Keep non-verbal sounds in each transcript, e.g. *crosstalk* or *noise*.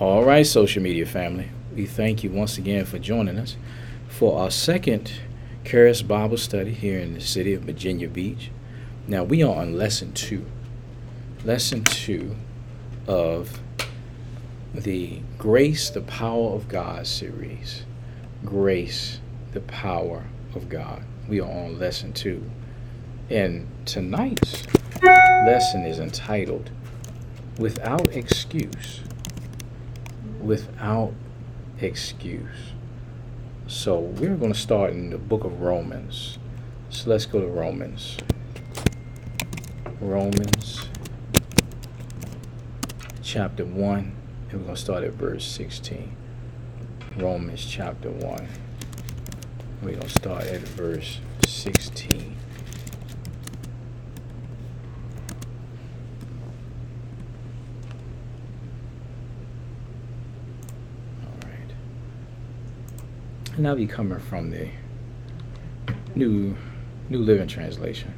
All right, social media family. We thank you once again for joining us for our second Charis Bible study here in the city of Virginia Beach. Now, we are on lesson two. Lesson two of the Grace, the Power of God series. Grace, the Power of God. We are on lesson two. And tonight's lesson is entitled Without Excuse. Without Excuse. So we're going to start in the book of Romans. So let's go to Romans. Romans chapter 1, and we're going to start at verse 16. Romans chapter 1. We're going to start at verse 16. All right. And I'll be coming from the New New Living Translation.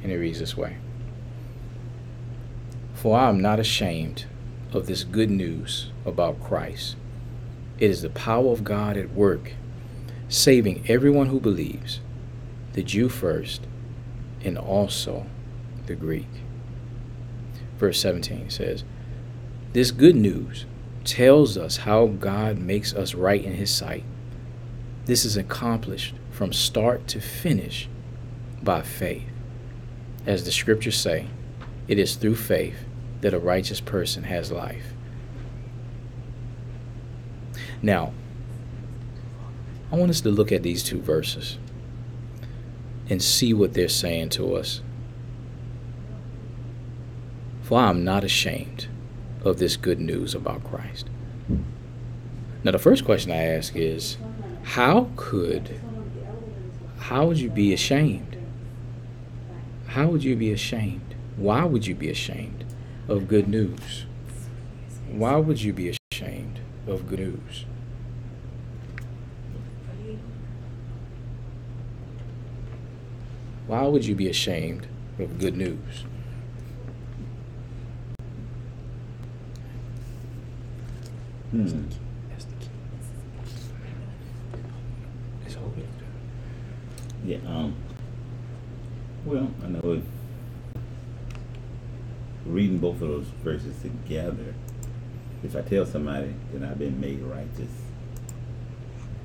And it reads this way. For I am not ashamed of this good news about Christ. It is the power of God at work, saving everyone who believes, the Jew first, and also the Greek. Verse 17 says, This good news tells us how God makes us right in His sight. This is accomplished from start to finish by faith. As the scriptures say, it is through faith that a righteous person has life. Now, I want us to look at these two verses and see what they're saying to us. For I am not ashamed of this good news about Christ. Now, the first question I ask is how could, how would you be ashamed? How would you be ashamed? Why would you be ashamed of good news? Why would you be ashamed of good news? Why would you be ashamed of good news? Hmm. It's open. Yeah. Um. Well, I know if reading both of those verses together, if I tell somebody that I've been made righteous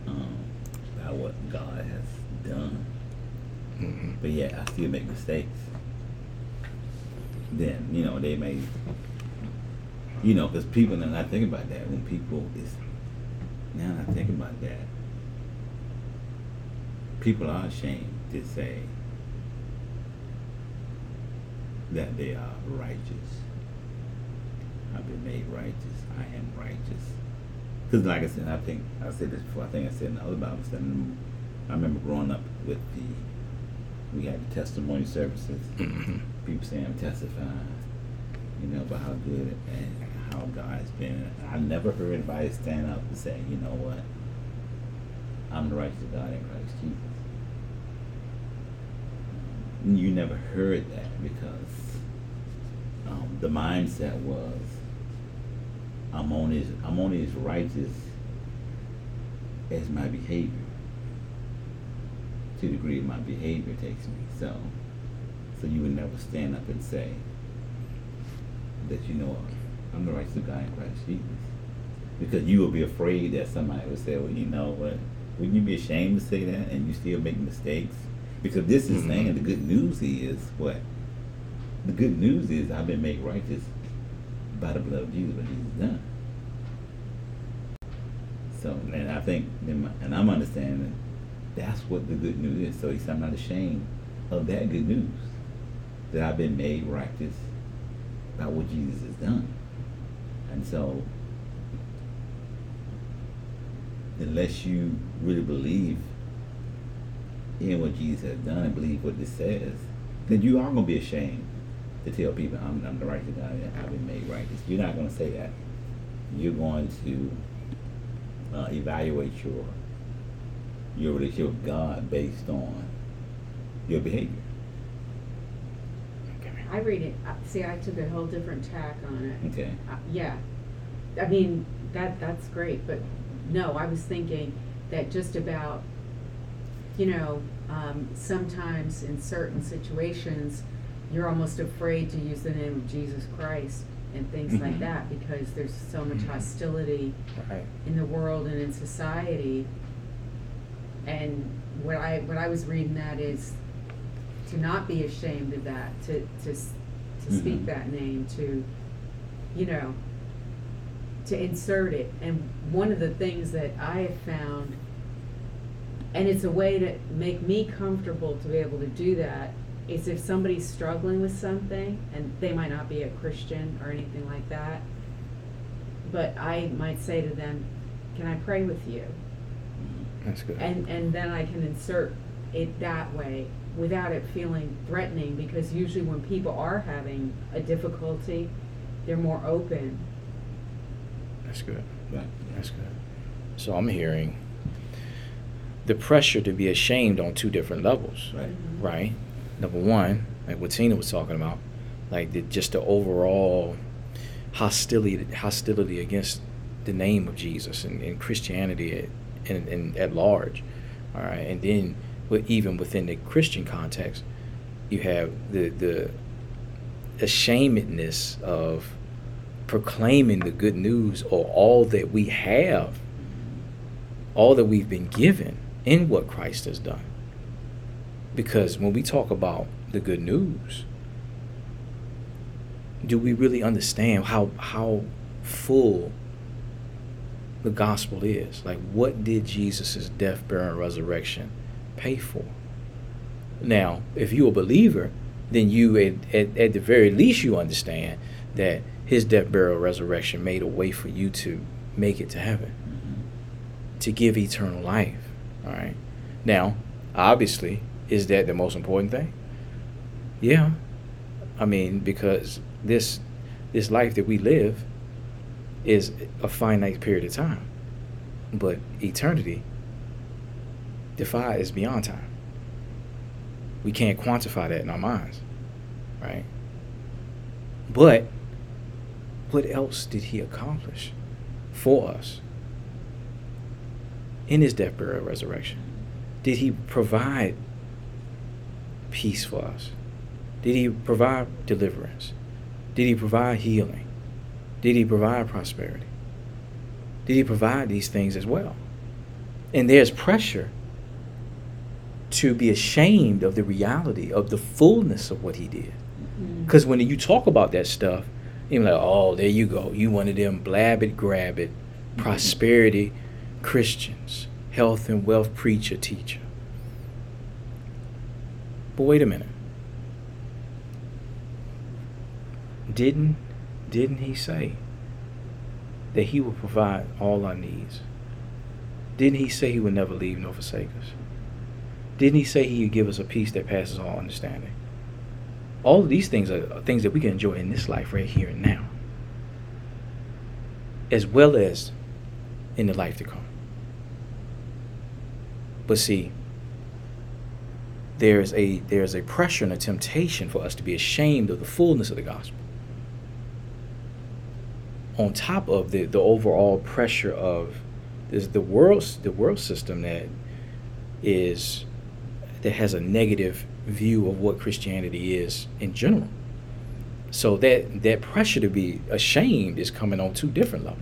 um, by what God has done, Mhm. but yet I still make mistakes, then you know they may, you know, because people are not thinking about that. When people is now not thinking about that, people are ashamed to say that they are righteous. I've been made righteous. I am righteous. Because, like I said, I think I said this before. I think I said in the other Bible study. I remember growing up with the we had the testimony services. Mhm. People saying I'm testifying, you know, about how good and how God has been. I never heard anybody stand up and say, you know what, I'm the righteous of God in Christ Jesus. You never heard that because um, the mindset was, I'm only as, I'm only as righteous as my behavior. To the degree my behavior takes me. So, so you would never stand up and say that you know I'm the righteous of God in Christ Jesus, because you would be afraid that somebody would say, well, you know what? Wouldn't you be ashamed to say that and you still make mistakes? Because this is Mhm. saying the good news is what? The good news is I've been made righteous by the blood of Jesus, what Jesus done. So, and I think, in and I'm understanding that's what the good news is. So he said, I'm not ashamed of that good news that I've been made righteous by what Jesus has done. And so, unless you really believe in what Jesus has done and believe what this says, then you are going to be ashamed to tell people I'm, I'm the righteous God and I've been made righteous. You're not going to say that. You're going to uh, evaluate your your relationship with God based on your behavior. I read it, uh, see, I took a whole different tack on it. Okay. Uh, Yeah, I mean, that, that's great, but no, I was thinking that just about, you know, um, sometimes in certain situations, you're almost afraid to use the name of Jesus Christ and things like Mhm. that because there's so much Mhm. hostility Right. in the world and in society. And what I what I was reading that is to not be ashamed of that, to to s- to speak Mhm. that name, to you know, to insert it. And one of the things that I have found, and it's a way to make me comfortable to be able to do that, is if somebody's struggling with something and they might not be a Christian or anything like that, but I might say to them, "Can I pray with you?" That's good. And and then I can insert it that way without it feeling threatening because usually when people are having a difficulty, they're more open. That's good. Right. That's good. So I'm hearing the pressure to be ashamed on two different levels, Right. Mm-hmm. right? Number one, like what Tina was talking about, like the, just the overall hostility hostility against the name of Jesus and, and Christianity at, and, and at large. All right, and then with, even within the Christian context, you have the the ashamedness of proclaiming the good news or all that we have, all that we've been given in what Christ has done. Because when we talk about the good news, do we really understand how how full the gospel is? Like what did Jesus' death, burial, and resurrection pay for? Now, if you're a believer, then you at, at, at the very least you understand that his death, burial, resurrection made a way for you to make it to heaven, Mhm. to give eternal life. All right. Now, obviously, is that the most important thing? Yeah. I mean, because this this life that we live is a finite period of time. But eternity defy is beyond time. We can't quantify that in our minds. Right? But what else did he accomplish for us in his death, burial, resurrection? Did he provide peace for us? Did he provide deliverance? Did he provide healing? Did he provide prosperity? Did he provide these things as well? And there's pressure to be ashamed of the reality of the fullness of what he did. Mm. Because when you talk about that stuff, you're like, oh, there you go. You one of them blab it, grab it, prosperity Christians, health and wealth preacher, teacher. But wait a minute. Didn't didn't he say that he will provide all our needs? Didn't he say he would never leave nor forsake us? Didn't he say he would give us a peace that passes all understanding? All of these things are things that we can enjoy in this life right here and now, as well as in the life to come. But see, there's a there's a pressure and a temptation for us to be ashamed of the fullness of the gospel. On top of the, the overall pressure of this, the world the world system that is that has a negative view of what Christianity is in general. So that that pressure to be ashamed is coming on two different levels.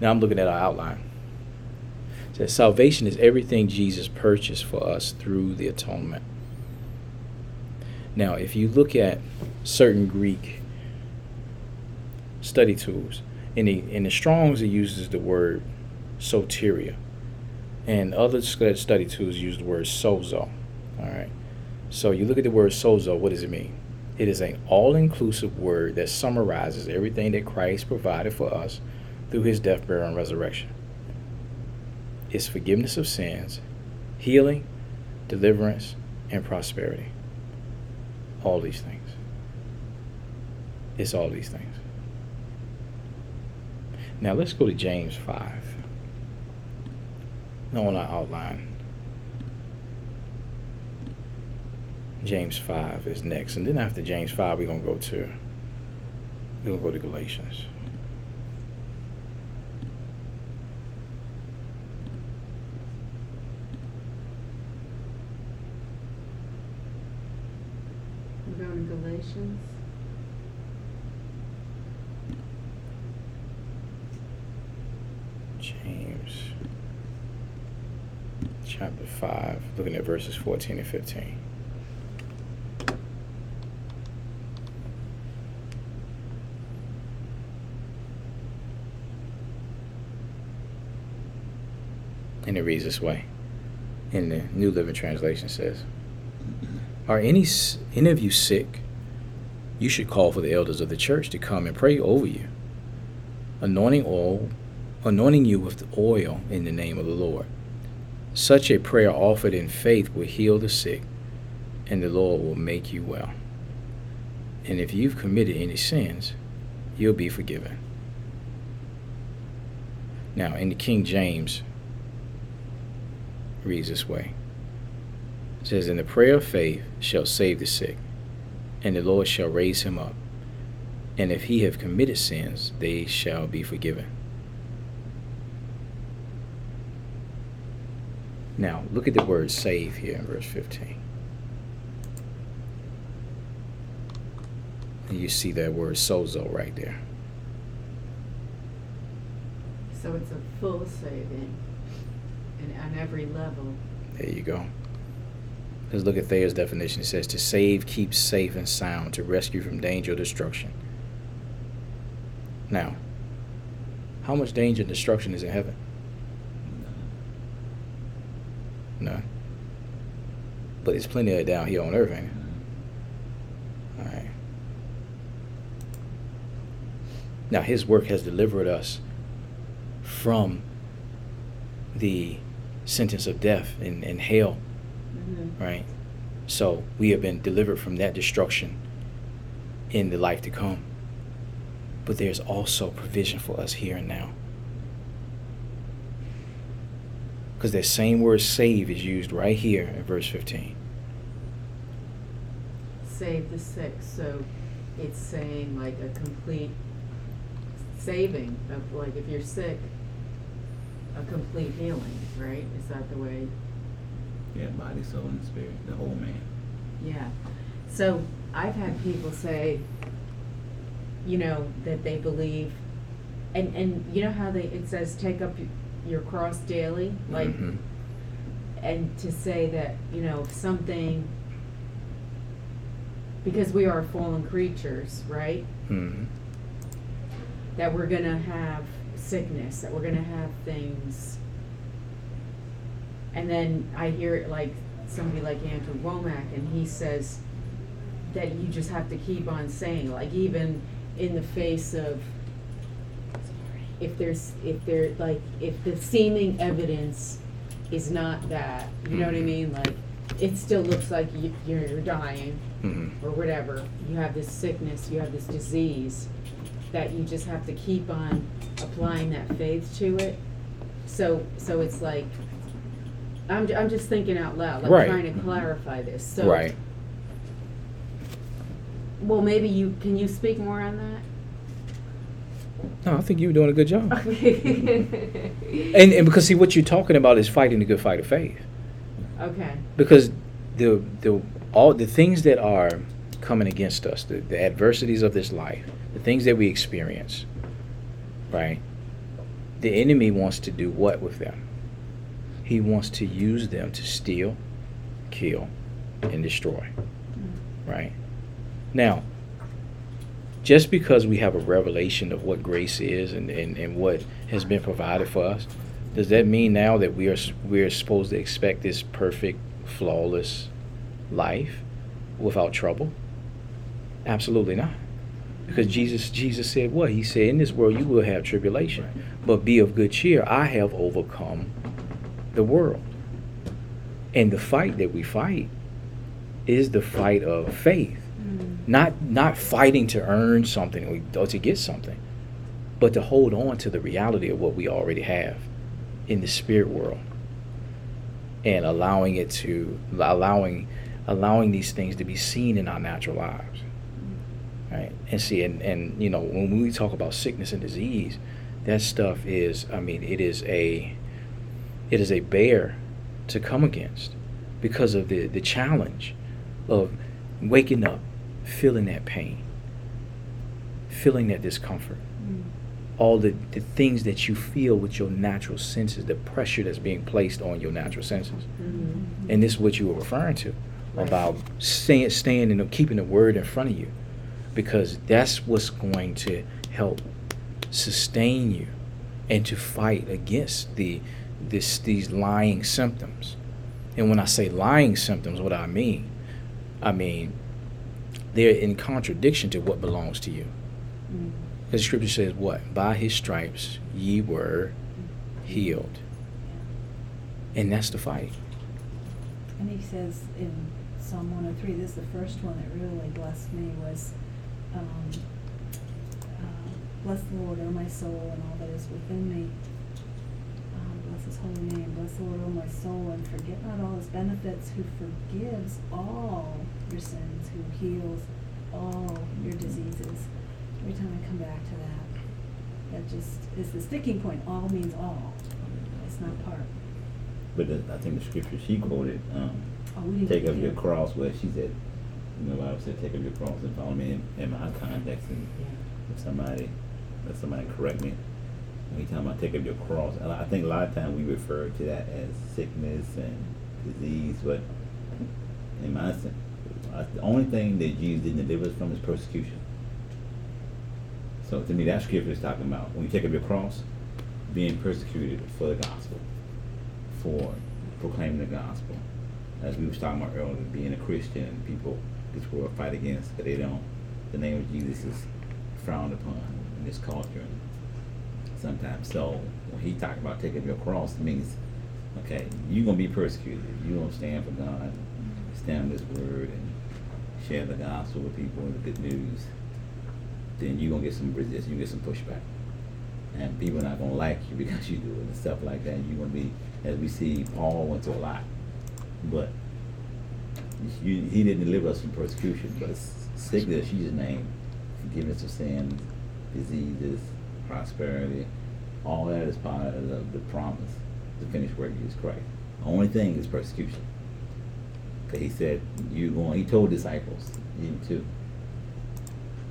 Now I'm looking at our outline. It says salvation is everything Jesus purchased for us through the atonement. Now, if you look at certain Greek study tools, in the in the Strong's it uses the word soteria, and other study tools use the word sozo. All right. So you look at the word sozo. What does it mean? It is an all-inclusive word that summarizes everything that Christ provided for us through His death, burial, and resurrection. It's forgiveness of sins, healing, deliverance, and prosperity. All these things. It's all these things. Now let's go to James 5. No, on our outline. James 5 is next. And then after James 5, we're going to go to We'll go to Galatians. We're going to Galatians. James chapter 5, looking at verses 14 and 15. And it reads this way. In the New Living Translation says, Are any, any of you sick? You should call for the elders of the church to come and pray over you, anointing oil, anointing you with oil in the name of the Lord. Such a prayer offered in faith will heal the sick, and the Lord will make you well. And if you've committed any sins, you'll be forgiven. Now, in the King James, reads this way. It says, And the prayer of faith shall save the sick, and the Lord shall raise him up. And if he have committed sins, they shall be forgiven. Now, look at the word save here in verse 15. And you see that word sozo right there. So it's a full saving and on every level. There you go. Let's look at Thayer's definition. It says to save, keep safe and sound, to rescue from danger or destruction. Now, how much danger and destruction is in heaven? None. But there's plenty of it down here on earth, ain't? All right. Now, his work has delivered us from the sentence of death and, and hell, Mm-hmm. right? So we have been delivered from that destruction in the life to come. But there's also provision for us here and now. Because that same word save is used right here in verse 15. Save the sick, so it's saying like a complete saving of like if you're sick, a complete healing, right? Is that the way? Yeah, body, soul, and spirit, the whole man. Yeah. So I've had people say, you know, that they believe, and and you know how they it says take up y- your cross daily, like, Mhm. and to say that you know if something, because we are fallen creatures, right? Mhm. That we're gonna have sickness, that we're gonna have things. And then I hear it like somebody like Andrew Wommack, and he says that you just have to keep on saying, like even in the face of if there's if there like if the seeming evidence is not that, you know what I Mhm. mean? Like it still looks like you, you're, you're dying Mhm. or whatever. You have this sickness, you have this disease that you just have to keep on applying that faith to it. So so it's like I'm I'm just thinking out loud, like Right. trying to clarify this. So Right. well maybe you can you speak more on that? No, I think you were doing a good job. okay. *laughs* And, and because see, what you're talking about is fighting the good fight of faith. Okay. because the the all the things that are coming against us, the, the adversities of this life, the things that we experience, right? The enemy wants to do what with them? He wants to use them to steal, kill, and destroy. Mm. Right? Now, just because we have a revelation of what grace is and, and, and what has been provided for us, does that mean now that we are we are supposed to expect this perfect, flawless life without trouble? Absolutely not. Because Jesus Jesus said what? He said, In this world you will have tribulation, but be of good cheer. I have overcome the world. And the fight that we fight is the fight of faith. Not not fighting to earn something or to get something, but to hold on to the reality of what we already have in the spirit world. And allowing it to allowing allowing these things to be seen in our natural lives. Right. And see, and, and you know, when we talk about sickness and disease, that stuff is, I mean, it is a, it is a bear to come against because of the, the challenge of waking up, feeling that pain, feeling that discomfort, Mm. all the, the things that you feel with your natural senses, the pressure that's being placed on your natural senses. Mhm. And this is what you were referring to Right. about staying, staying and keeping the word in front of you, because that's what's going to help sustain you and to fight against the this these lying symptoms. And when I say lying symptoms, what I mean, I mean they're in contradiction to what belongs to you. Mm. The scripture says what? By his stripes ye were healed. And that's the fight. And he says in Psalm 103, this is the first one that really blessed me, was, um, uh, Bless the Lord, O my soul, and all that is within me. Um, bless his holy name. Bless the Lord, O my soul, and forget not all his benefits, who forgives all your sins, who heals all your diseases. Every time I come back to that, that just is the sticking point. All means all. It's not part. But the, I think the scripture she quoted, um, Oh, take up your cross, where she said, you know, the Bible said, take up your cross and follow me in, in my context. And Yeah. if somebody, let somebody correct me. Talking about take up your cross, and I think a lot of times we refer to that as sickness and disease, but in my sense, I- the only thing that Jesus didn't deliver us from is persecution. So to me, that scripture is talking about when you take up your cross, being persecuted for the gospel, for proclaiming the gospel. As we were talking about earlier, being a Christian, people this world fight against, but they don't. The name of Jesus is frowned upon in this culture. Sometimes, so when he talked about taking up your cross, it means, okay, you're gonna be persecuted. You don't stand for God, stand on His word, and share the gospel with people, and the good news. Then you're gonna get some resistance. You get some pushback and people are not gonna like you *laughs* because you do it and stuff like that. You're gonna be, as we see, Paul went through a lot, but you, he didn't deliver us from persecution, but sickness. You just named forgiveness of sins, diseases, prosperity. All that is part of the, the promise the finished work of Jesus Christ. The only thing is persecution. Cause he said you going. He told disciples, you too.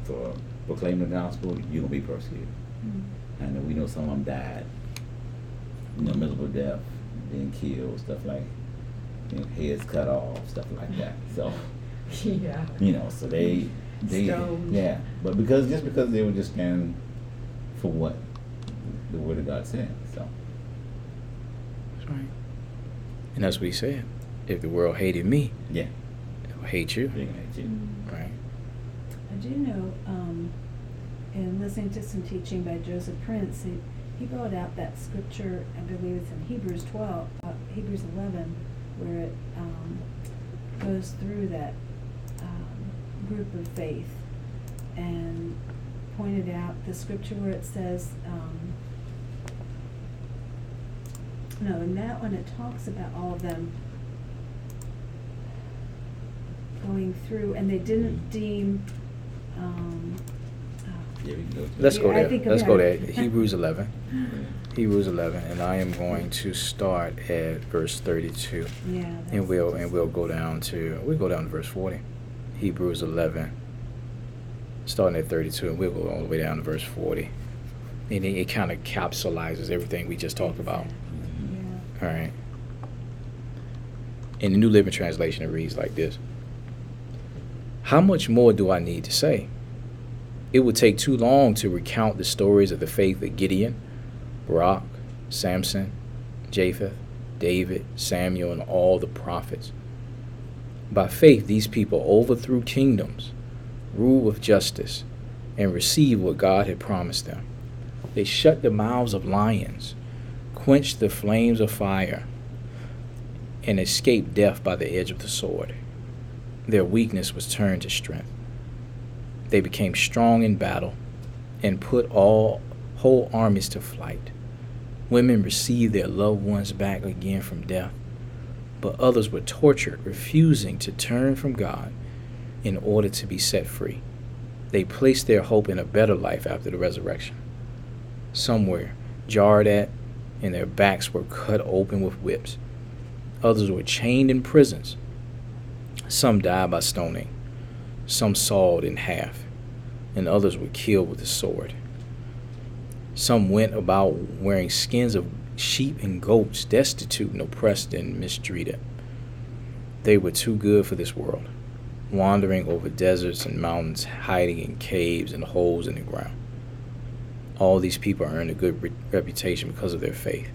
For proclaiming the gospel, you're gonna be persecuted. Mm. And we know some of them died, you know, miserable death, being killed, stuff like, you know, heads cut off, stuff like that. *laughs* So, Yeah. you know, so they, they, Stoned. yeah. But because just because they were just standing for what the word of God said. So, That's right. And that's what he said. If the world hated me, yeah, it will hate you. they're hate you. Mm. Right. I do know, um, in listening to some teaching by Joseph Prince, he, he brought out that scripture, I believe it's in Hebrews twelve, uh, Hebrews eleven, where it, um, goes through that, um, group of faith and pointed out the scripture where it says, um, no, in that one it talks about all of them going through, and they didn't deem, um, Yeah, we can go. Let's Yeah, go I there. think Let's about go there. it. Hebrews 11. *laughs* Hebrews 11, and I am going to start at verse 32. Yeah. And that's- we'll and we'll go down to we'll go down to verse 40. Hebrews 11, starting at 32, and we'll go all the way down to verse 40. And it, it kind of capsulizes everything we just talked about. Yeah. All right. In the New Living Translation, it reads like this How much more do I need to say? It would take too long to recount the stories of the faith of Gideon, Barak, Samson, Jephthah, David, Samuel, and all the prophets. By faith, these people overthrew kingdoms, ruled with justice, and received what God had promised them. They shut the mouths of lions, quenched the flames of fire, and escaped death by the edge of the sword. Their weakness was turned to strength. They became strong in battle and put all whole armies to flight. Women received their loved ones back again from death, but others were tortured, refusing to turn from God in order to be set free. They placed their hope in a better life after the resurrection. Some were jarred at, and their backs were cut open with whips. Others were chained in prisons. Some died by stoning, some sawed in half, and others were killed with the sword. Some went about wearing skins of sheep and goats, destitute and oppressed and mistreated. They were too good for this world, wandering over deserts and mountains, hiding in caves and holes in the ground. All these people earned a good re- reputation because of their faith,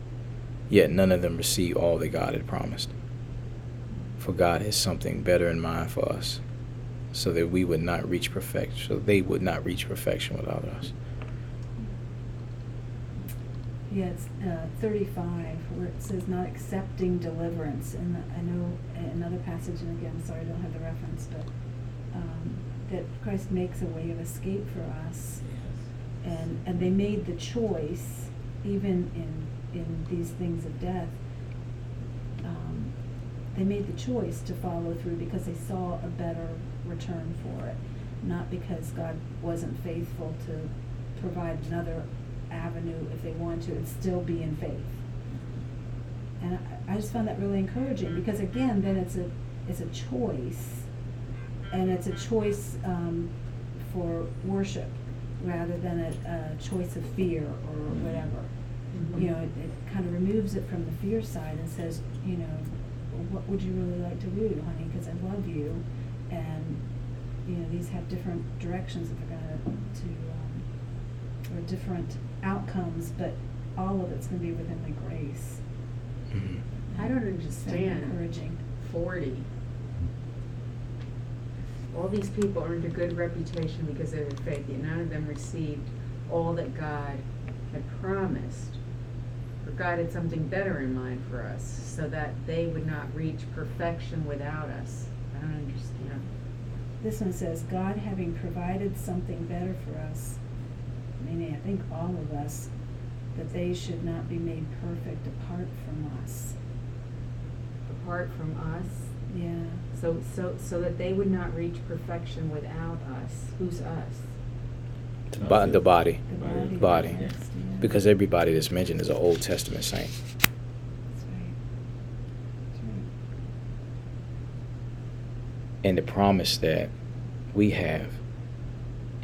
yet none of them received all that God had promised. For God has something better in mind for us, so that we would not reach perfection, so they would not reach perfection without us. Yeah, it's uh, 35, where it says not accepting deliverance. And I know another passage, and again, sorry, I don't have the reference, but um, that Christ makes a way of escape for us. And, and they made the choice, even in, in these things of death, um, they made the choice to follow through because they saw a better return for it, not because God wasn't faithful to provide another avenue if they wanted to and still be in faith. And I, I just found that really encouraging because again, then it's a it's a choice, and it's a choice um, for worship rather than a, a choice of fear or whatever. Mhm. You know, it, it kind of removes it from the fear side and says, you know, what would you really like to do, honey? Because I love you, and you know these have different directions that they're gonna to um, or different outcomes, but all of it's gonna be within the grace. Mhm. I don't Very understand encouraging. forty. All these people earned a good reputation because of their faith, yet none of them received all that God had promised. For God had something better in mind for us, so that they would not reach perfection without us. I don't understand. This one says, God having provided something better for us, meaning I think all of us, that they should not be made perfect apart from us. Apart from us, Yeah. so, so, so that they would not reach perfection without us. Who's us? The, bo- the body. The body. of Body. Because everybody that's mentioned is an Old Testament saint. That's right. That's right. And the promise that we have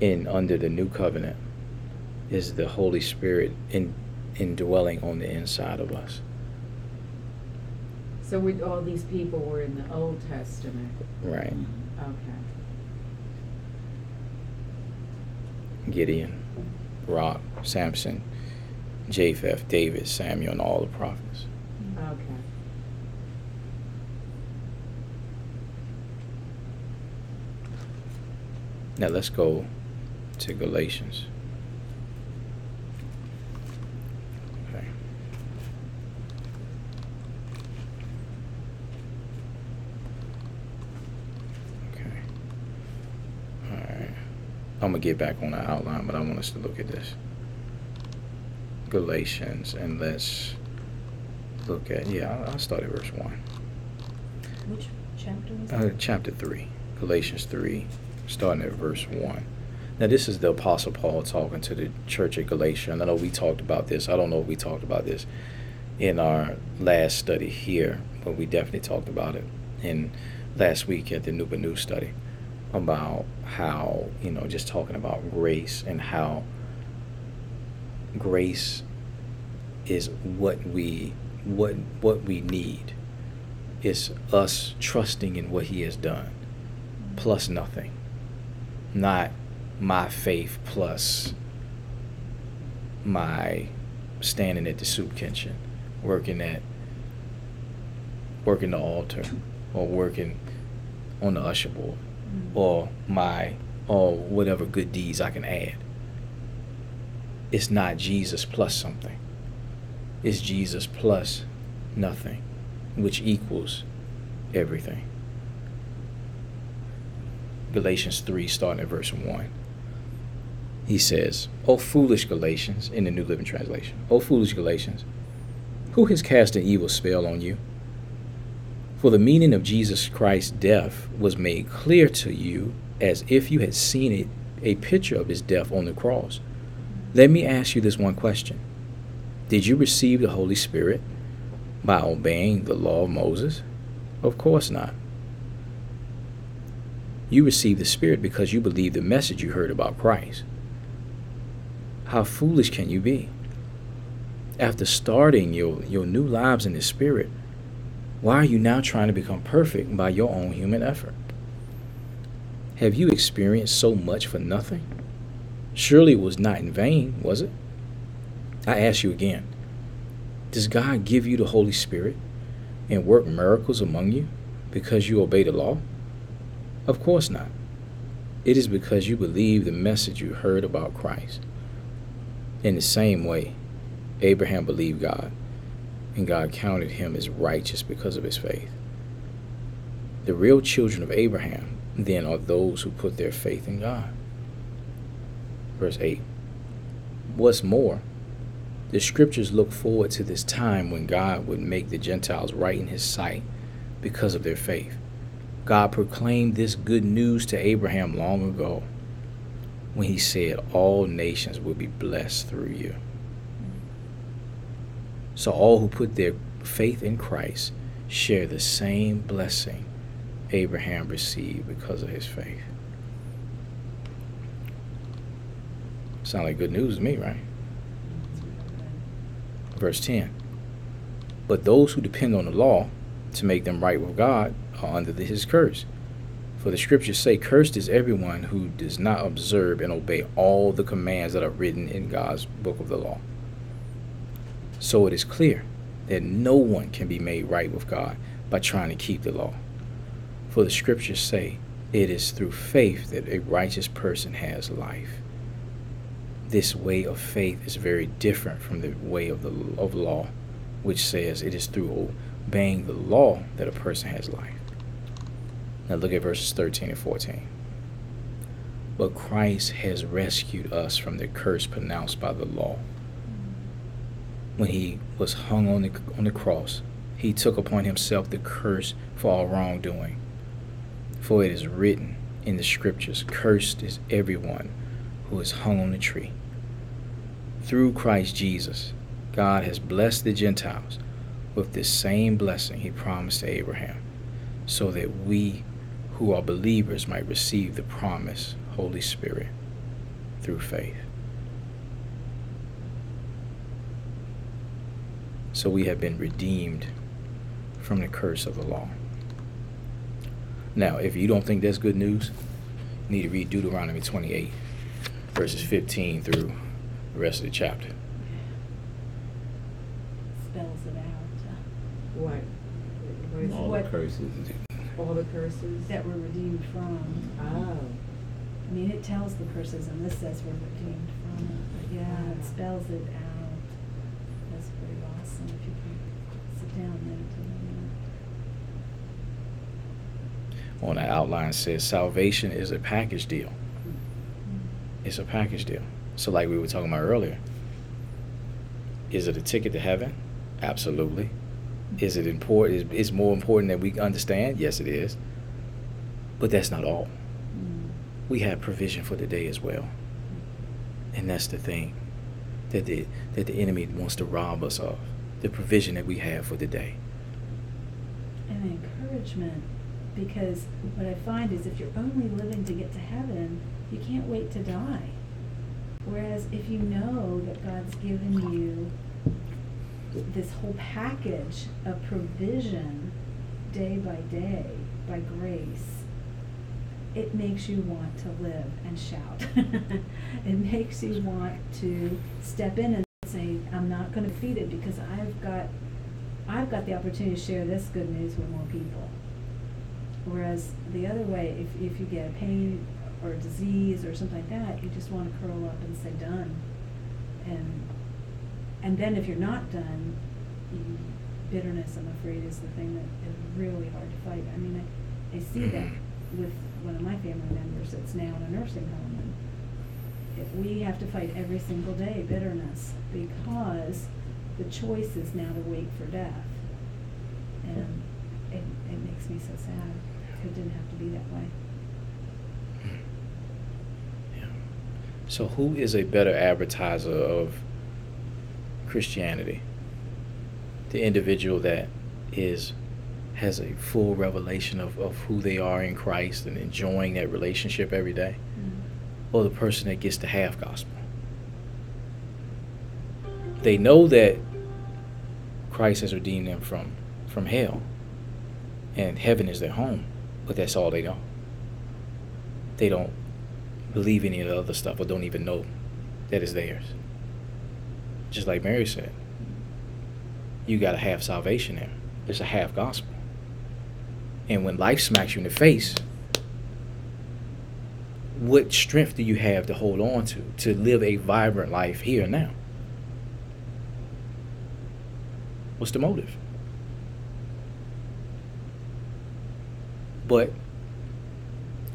in under the new covenant is the Holy Spirit in indwelling on the inside of us. So we, all these people were in the Old Testament. Right. Okay. Gideon, Rock, Samson, Jephthah, David, Samuel, and all the prophets. Okay. Now let's go to Galatians. Okay. Okay. All right. I'm gonna get back on the outline, but I want us to look at this. Galatians, and let's look at yeah. I'll, start at verse one. Which chapter was Uh, chapter 3, Galatians 3, starting at verse 1. Now, this is the Apostle Paul talking to the church at Galatia. And I know we talked about this. I don't know if we talked about this in our last study here, but we definitely talked about it in last week at the Nuba News study about how, you know, just talking about grace and how grace is what we what what we need. Is us trusting in what he has done plus nothing. Not my faith plus my standing at the soup kitchen working at working the altar or working on the usher board Mm. or my or whatever good deeds I can add it's not Jesus plus something it's Jesus plus nothing which equals everything. Galatians 3, starting at verse 1. He says, O foolish Galatians, in the New Living Translation, O foolish Galatians, who has cast an evil spell on you? For the meaning of Jesus Christ's death was made clear to you as if you had seen it a picture of his death on the cross. Let me ask you this one question Did you receive the Holy Spirit by obeying the law of Moses? Of course not. You received the Spirit because you believed the message you heard about Christ. How foolish can you be? After starting your, your new lives in the Spirit, why are you now trying to become perfect by your own human effort? Have you experienced so much for nothing? Surely it was not in vain, was it? I ask you again Does God give you the Holy Spirit and work miracles among you because you obey the law? Of course not. It is because you believe the message you heard about Christ. In the same way, Abraham believed God, and God counted him as righteous because of his faith. The real children of Abraham, then, are those who put their faith in God. Verse 8 What's more, the scriptures look forward to this time when God would make the Gentiles right in his sight because of their faith. God proclaimed this good news to Abraham long ago when he said, All nations will be blessed through you. So all who put their faith in Christ share the same blessing Abraham received because of his faith. Sound like good news to me, right? Verse 10. But those who depend on the law to make them right with God are under his curse. For the scriptures say, Cursed is everyone who does not observe and obey all the commands that are written in God's book of the law. So it is clear that no one can be made right with God by trying to keep the law. For the scriptures say, It is through faith that a righteous person has life. This way of faith is very different from the way of the of law, which says it is through obeying the law that a person has life. Now look at verses 13 and 14. But Christ has rescued us from the curse pronounced by the law. When he was hung on the, on the cross, he took upon himself the curse for our wrongdoing. For it is written in the scriptures, Cursed is everyone who is hung on the tree. Through Christ Jesus, God has blessed the Gentiles with this same blessing he promised to Abraham, so that we who are believers might receive the promise, Holy Spirit through faith. So we have been redeemed from the curse of the law. Now, if you don't think that's good news, you need to read Deuteronomy 28, verses 15 through the rest of the chapter. Spells it out. What? What is All What- the curses. all the curses? That we're redeemed from. Oh. I mean, it tells the curses, and this says we're redeemed from it, but yeah, it spells it out. That's pretty awesome if you can sit down and meditate on On the outline says salvation is a package deal. that. It's a package deal. So, like we were talking about earlier, is it a ticket to heaven? Absolutely. Is it important? Is more important that we understand? Yes, it is. But that's not all. Mm. We have provision for the day as well, and that's the thing that the that the enemy wants to rob us of the provision that we have for the day. And encouragement, because what I find is if you're only living to get to heaven, you can't wait to die. Whereas if you know that God's given you this whole package of provision day by day by grace, it makes you want to live and shout. *laughs* it makes you want to step in and say, I'm not going to feed it because I've got I've got the opportunity to share this good news with more people. Whereas the other way, if, if you get a pain or a disease or something like that, you just want to curl up and say done. And and then if you're not done, you, bitterness, I'm afraid, is the thing that is really hard to fight. I mean, I, I see that *clears throat* with one of my family members that's now in a nursing home. And if we have to fight every single day bitterness because the choice is now to wait for death. And it, it makes me so sad. It didn't have to be that way. Yeah. So who is a better advertiser of Christianity? The individual that is has a full revelation of, of who they are in Christ and enjoying that relationship every day, mm-hmm. or the person that gets the half gospel. They know that Christ has redeemed them from from hell and heaven is their home, but that's all they know. They don't believe any of the other stuff or don't even know that it's theirs. Just like Mary said, you got to have salvation there. It's a half gospel. And when life smacks you in the face, what strength do you have to hold on to to live a vibrant life here and now? What's the motive? But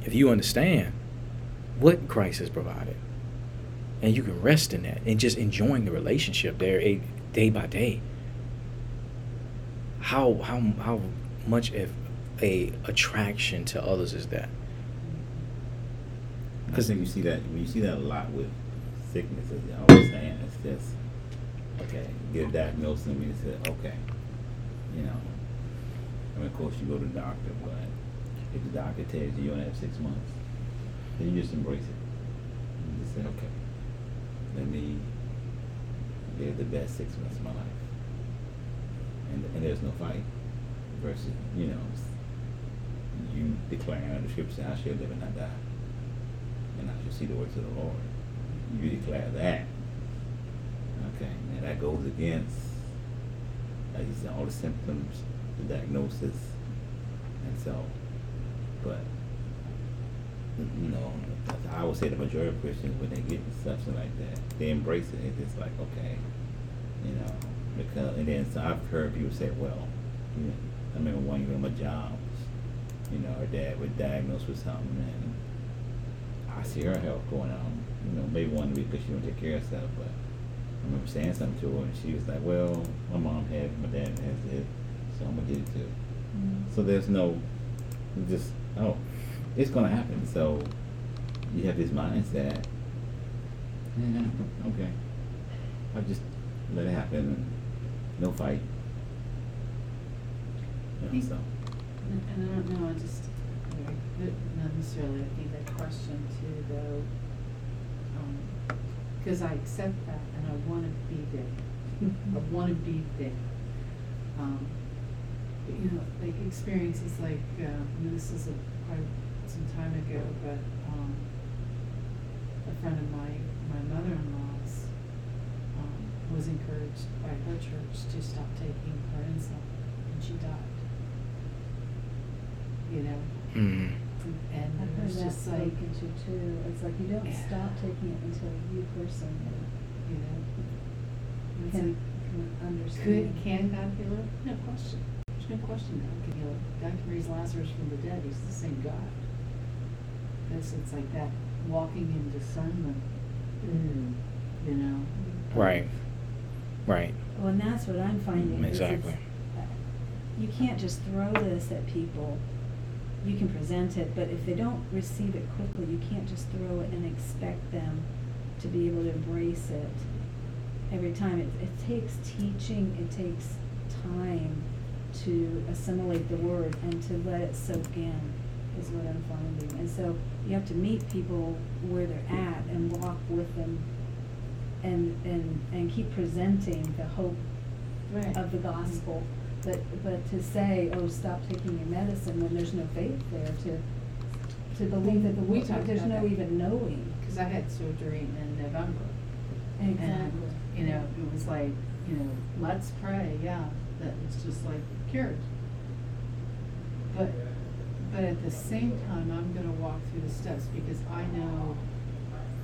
if you understand what Christ has provided, and you can rest in that and just enjoying the relationship there a, day by day, how how how much of a attraction to others is that? Think you see that when you see that a lot with sickness, as I always saying, it's just okay, get a diagnosis and you say, okay, you know. I mean, of course, you go to the doctor, but if the doctor tells you you only have six months, you just embrace it. You say, okay, let me live the best six months of my life. And, and there's no fight versus, you know, you declaring under scripture, I shall live and not die. And I shall see the works of the Lord. You declare that. Okay, and that goes against, like all the symptoms, the diagnosis, and so, but, you know, I would say the majority of Christians, when they get something like that, they embrace it. It's like, okay, you know, because, and then so I've heard people say, well, you know, I remember one year on my job, you know, her dad was diagnosed with something, and I see her health going on. You know, maybe one week because she don't take care of herself, but I remember saying something to her, and she was like, "Well, my mom had it, my dad has it, so I'm gonna get it too." Mm-hmm. So there's no, just oh, it's gonna happen. So you have this mindset. Yeah, okay. I just let it happen, and no fight. Know, so. And and I don't know, I just, not necessarily, I think that question too, though, um, cause I accept that and I wanna be there. I *laughs* wanna be there. Um, but, you know, like experiences like, uh, this is a, some time ago, but, um, a friend of my, my mother-in-law's, um, was encouraged by her church to stop taking her insulin, and she died you know, Mm. and I've it heard was that just like, spoken to too. It's like you don't Yeah. stop taking it until you personally you know, it's can, like, can could, understand. can God heal her? No question. There's no question that God can heal her. God can raise Lazarus from the dead. He's the same God. It's, it's like that walking in discernment, Mm. you know. Right. Right. Well, and that's what I'm finding. is it's- Exactly. You can't just throw this at people. You can present it, but if they don't receive it quickly, you can't just throw it and expect them to be able to embrace it every time. It, it takes teaching, it takes time to assimilate the word and to let it soak in, is what I'm finding. And so you have to meet people where they're at and walk with them and, and, and keep presenting the hope Right. of the gospel. But, but to say, oh, stop taking your medicine when there's no faith there to, to believe that the, We wo- talked there's about no that. even knowing. Cause I had surgery in November. And, you know, it was like, you know, let's pray, yeah, that it's just like cured. But, but at the same time, I'm gonna walk through the steps because I know,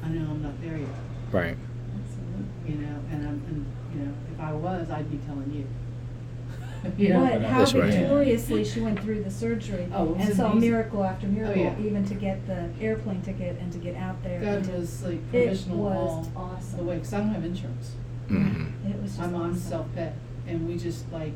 I know I'm not there yet, Right. Absolutely. You know, and I'm, and, you know, if I was, I'd be telling you. *laughs* You know? But how That's right. victoriously she went through the surgery Oh, it was and saw amazing. miracle after miracle, yeah. even to get the airplane ticket and to get out there. and God to- was like It was all awesome. the way, cause I don't have insurance. Mm-hmm. It was just I'm on awesome. self-pay, and we just like,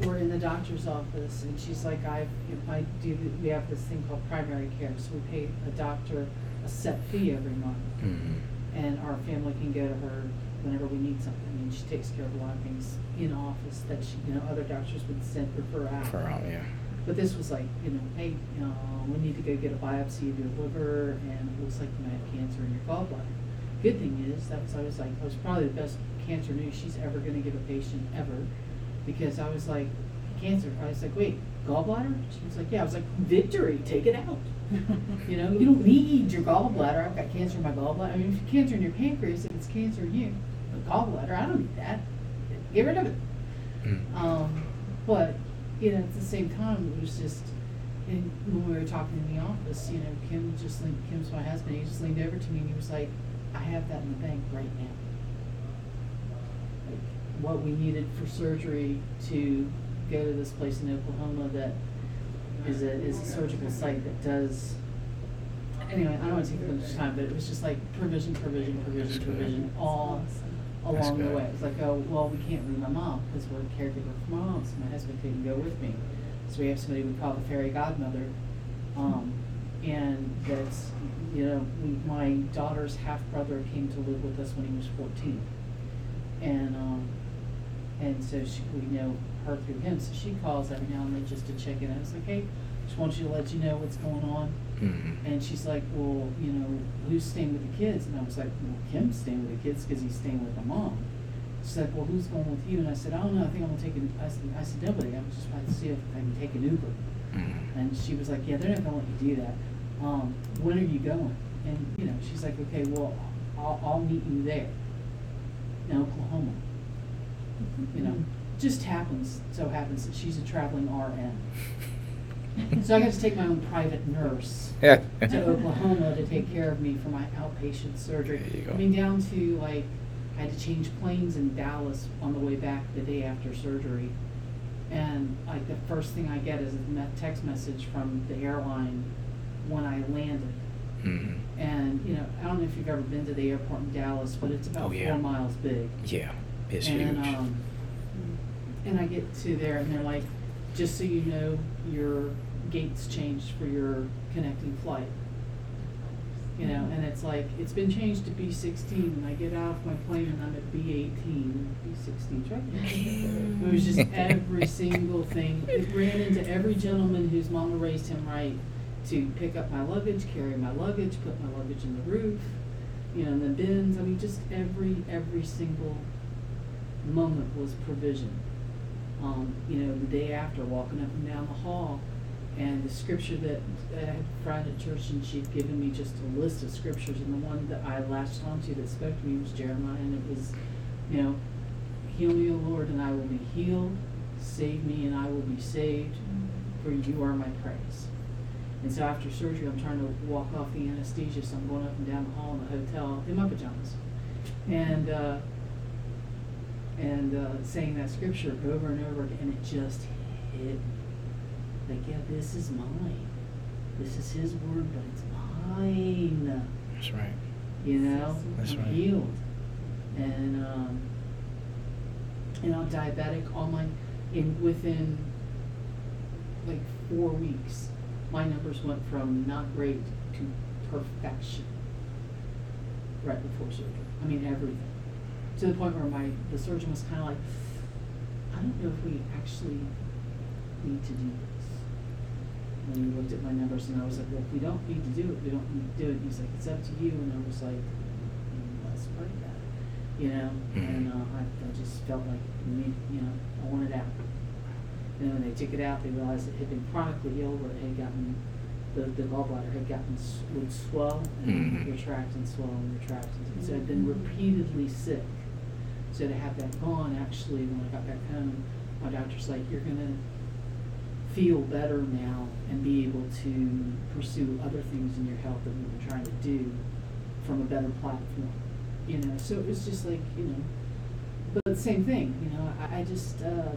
we're in the doctor's office, and she's like, I, I do, we have this thing called primary care, so we pay a doctor a set fee every month. Mm-hmm. our family can go to her whenever we need something, and she takes care of a lot of things in office that she, you know, other doctors would send, refer out. For out, yeah. But this was like, you know, hey, uh, we need to go get a biopsy of your liver, and it looks like you might have cancer in your gallbladder. Good thing is, that was, I was like, that was probably the best cancer news she's ever gonna give a patient ever, because I was like, cancer, I was like, wait, gallbladder? She was like, yeah, I was like, victory, take it out. *laughs* You know, you don't need your gallbladder, I've got cancer in my gallbladder, I mean, if you cancer in your pancreas, if it's cancer in you, but gallbladder, I don't need that, get rid of it. Mm. Um, but, you know, at the same time, it was just, and when we were talking in the office, you know, Kim just leaned, Kim's my husband, he just leaned over to me and he was like, I have that in the bank right now. What we needed for surgery to go to this place in Oklahoma that is a, is a surgical site that does, anyway, I don't wanna take up much time, but it was just like provision, provision, provision, provision, all That's along the good. way. It's like, oh, well, we can't leave my mom because we're a caregiver for my mom, so my husband couldn't go with me. So we have somebody we call the fairy godmother. Um, and that's, you know, we, my daughter's half brother came to live with us when he was fourteen. And, um, and so she, we know her through him, so she calls every now and then just to check in. I was like, hey, just want you to let you know what's going on. Mhm. And she's like, well, you know, who's staying with the kids? And I was like, well, Kim's staying with the kids because he's staying with the mom. She's like, well, who's going with you? And I said, I don't know. I think I'm gonna take an. I said, I said, nobody. I'm just about to see if I can take an Uber. Mhm. And she was like, yeah, they're not gonna let you do that. Um, when are you going? And you know, she's like, okay, well, I'll, I'll meet you there in Oklahoma. You know, just happens so happens that she's a traveling RN. So I got to take my own private nurse Yeah. to Oklahoma to take care of me for my outpatient surgery. There you go. I mean, down to like, I had to change planes in Dallas on the way back the day after surgery. And like the first thing I get is a me- text message from the airline when I landed. Mhm. And, you know, I don't know if you've ever been to the airport in Dallas, but it's about Oh, yeah. four miles big. Yeah, it's and, huge. Um, and I get to there and they're like, just so you know, your gates changed for your connecting flight. You know, and it's like, it's been changed to B sixteen, and I get out of my plane and I'm at B eighteen, B sixteen's right. It was just *laughs* every single thing, it ran into every gentleman whose mama raised him right to pick up my luggage, carry my luggage, put my luggage in the roof, you know, in the bins, I mean, just every, every single moment was provision. Um, you know, the day after, walking up and down the hall, and the scripture that I had friend at church, and she'd given me just a list of scriptures, and the one that I latched onto that spoke to me was Jeremiah, and it was, you know, heal me, O Lord, and I will be healed, save me, and I will be saved, for you are my praise. And so after surgery, I'm trying to walk off the anesthesia, so I'm going up and down the hall in the hotel in my pajamas. And, uh, and uh, saying that scripture over and over again, and it just hit me. Like, yeah, this is mine. This is His word, but it's mine. That's right. You know, That's I'm right. healed, and um, and I'm diabetic. All my in within like four weeks, my numbers went from not great to perfection. Right before surgery, I mean everything, to the point where my the surgeon was kind of like, I don't know if we actually need to do this. And he looked at my numbers and I was like, well, if we don't need to do it, we don't need to do it. He's like, it's up to you. And I was like, "Mm, let's pray about it, you know? And Mhm. uh, I, I just felt like, we need, you know, I want it out. And when they took it out, they realized it had been chronically ill where it had gotten, the, the gallbladder had gotten, s- would swell and Mhm. retract and swell and retract. And so it had been repeatedly sick. So to have that gone, actually, when I got back home, my doctor's like, you're gonna feel better now and be able to pursue other things in your health that we've been trying to do from a better platform. You know, so it was just like, you know, but same thing, you know, I, I just, uh,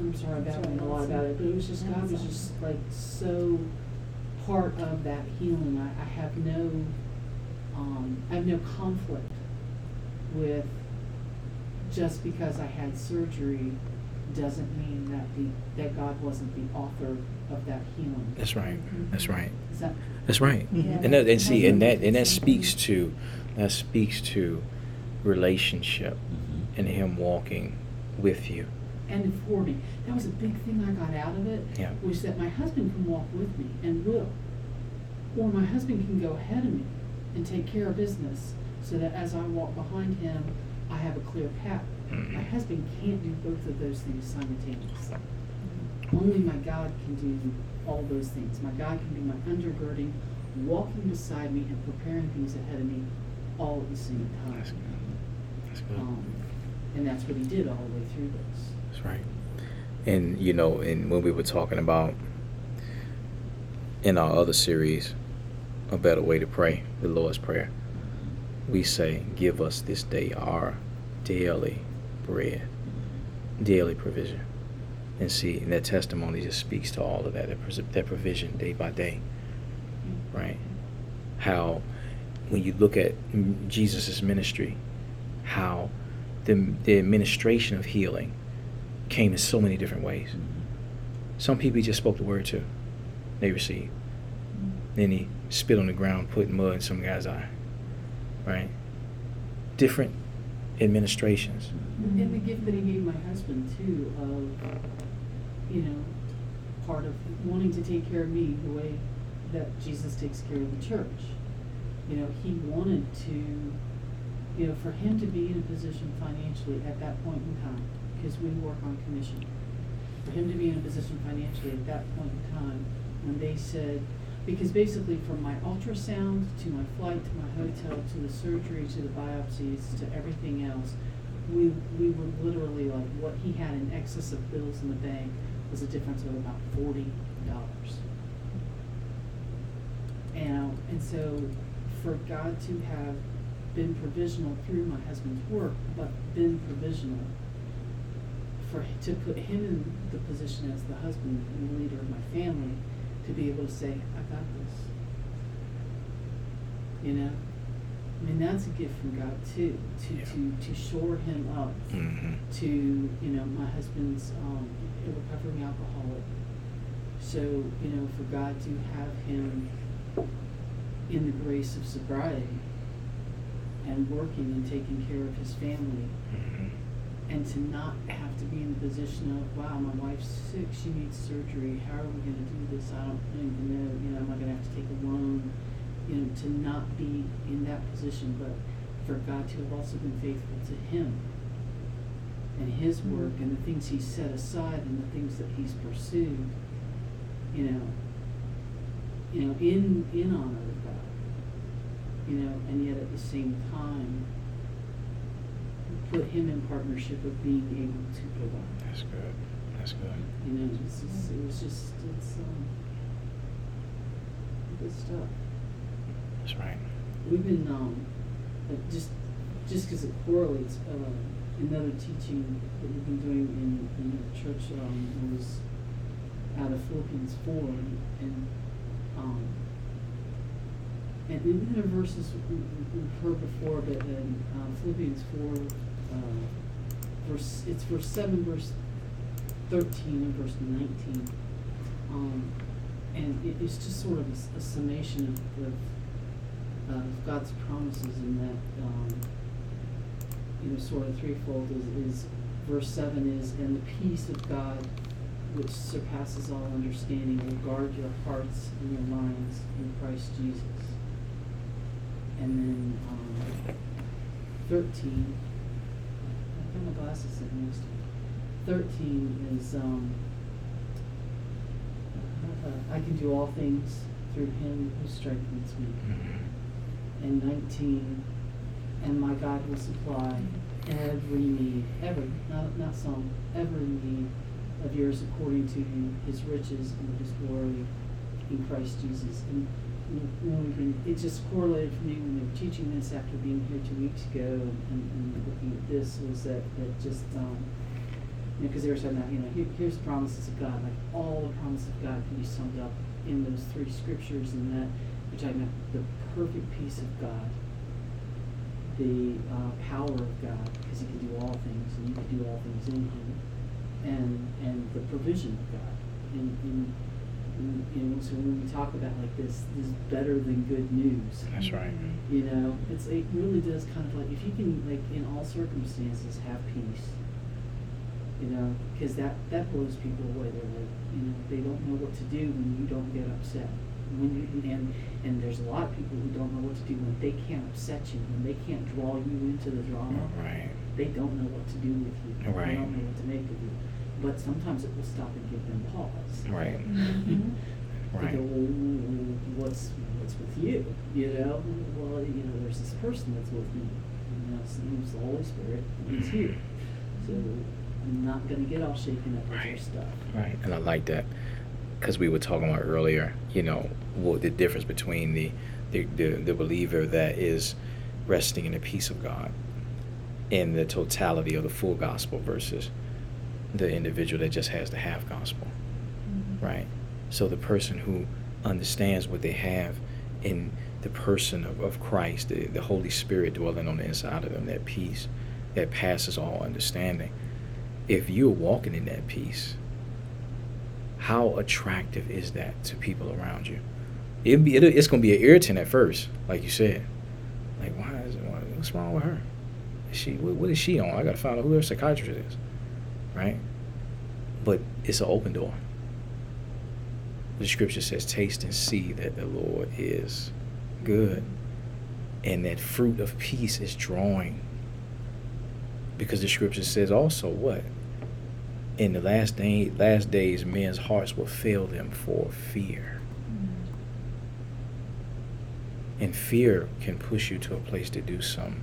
I'm sorry That's about a lot that's about it. but it was just, God was just like so part of that healing. I, I have no, um, I have no conflict with just because I had surgery doesn't mean that the, that God wasn't the author of that healing. That's right. That's right. Is that, That's right. Yeah. And that, and see, and that and that speaks to that speaks to relationship Mhm. and Him walking with you. And for me, that was a big thing I got out of it. Yeah. Was that my husband can walk with me and will. Or my husband can go ahead of me and take care of business so that as I walk behind him, I have a clear path. My husband can't do both of those things simultaneously. Only my God can do all those things. My God can be my undergirding, walking beside me and preparing things ahead of me all at the same time. That's good. That's good. Um, and that's what he did all the way through this. That's right. And you know, and when we were talking about in our other series, a better way to pray, the Lord's Prayer, we say, "Give us this day our daily bread, daily provision." And see, and that testimony just speaks to all of that, that, provision day by day, right? How, when you look at Jesus' ministry, how the, the administration of healing came in so many different ways. Some people he just spoke the word to, they received. Then he spit on the ground, put mud in some guy's eye, right? Different administrations. And the gift that he gave my husband too of, you know, part of wanting to take care of me the way that Jesus takes care of the church. You know, he wanted to, you know, for him to be in a position financially at that point in time, because we work on commission. For him to be in a position financially at that point in time, when they said, because basically from my ultrasound to my flight to my hotel to the surgery to the biopsies to everything else, we we were literally like what he had in excess of bills in the bank was a difference of about forty dollars. And and so for God to have been provisional through my husband's work, but been provisional for to put him in the position as the husband and the leader of my family to be able to say, got this. You know? I mean that's a gift from God too, to Yeah. to to shore him up Mm-hmm. to you know my husband's um, a recovering alcoholic. So you know for God to have him in the grace of sobriety and working and taking care of his family, Mm-hmm. and to not have to be in the position of wow my wife's sick she needs surgery how are we going to do this? I don't even know you know am I going to have to take a loan you know to not be in that position? But for God to have also been faithful to him and his mm-hmm. work and the things he's set aside and the things that he's pursued you know you know in in honor of God you know and yet at the same time put him in partnership of being able to provide That's good. That's good. you know it's just, it was just it's um good stuff That's right. We've been, um, uh, just, just because it correlates, uh, another teaching that we've been doing in, in the church, um, was out of Philippians four, and, and, um, and in the verses we- we- we've heard before, but in, uh, Philippians four, uh, verse, it's verse seven, verse thirteen, and verse nineteen. Um, and it, it's just sort of a summation of, of of God's promises in that, um, you know, sort of threefold is, is verse seven is, and the peace of God which surpasses all understanding will guard your hearts and your minds in Christ Jesus. And then, um, thirteen, I got my glasses sitting next to me. Thirteen is, um, uh, I can do all things through him who strengthens me Mm-hmm. and nineteen, and my God will supply every need, every, not, not some, every need of yours according to his riches and his glory in Christ Jesus. And been, it just correlated for me when they were teaching this after being here two weeks ago and, and looking at this was that, that just, um, you know, because they were saying that, you know, here, here's the promises of God, like all the promises of God can be summed up in those three scriptures and that we're talking about the perfect peace of God, the uh, power of God, because He can do all things, and you can do all things in Him, and and the provision of God in, in And, you know, so when we talk about like this, this is better than good news. That's right. You know, it's it really does kind of like if you can like in all circumstances have peace. You know, because that that blows people away. They're like, you know, they don't know what to do when you don't get upset. When you and and there's a lot of people who don't know what to do when they can't upset you, when they can't draw you into the drama. Right. They don't know what to do with you. Right. They don't know what to make of you. But sometimes it will stop and give them pause. Right. Mhm. To Right. go, "Well, what's what's with you? You know, well, you know, there's this person that's with me. You know, his the Holy Spirit, and he's here. So I'm not gonna get all shaken up with your stuff. Right, and I like that because we were talking about earlier. You know, what the difference between the, the the the believer that is resting in the peace of God in the totality of the full gospel versus the individual that just has the half gospel. Mhm. Right. So the person who understands what they have in the person of, of Christ, the, the Holy Spirit dwelling on the inside of them, that peace that passes all understanding. If you're walking in that peace, how attractive is that to people around you? It'll be, it's going to be an irritant at first, like you said. Like, why is why, what's wrong with her? Is she what, what is she on? I got to find out who her psychiatrist is, right? But it's an open door. The scripture says, "Taste and see that the Lord is good," and that fruit of peace is drawing. Because the scripture says also what? In the last day, last days, men's hearts will fail them for fear. Mhm. and fear can push you to a place to do some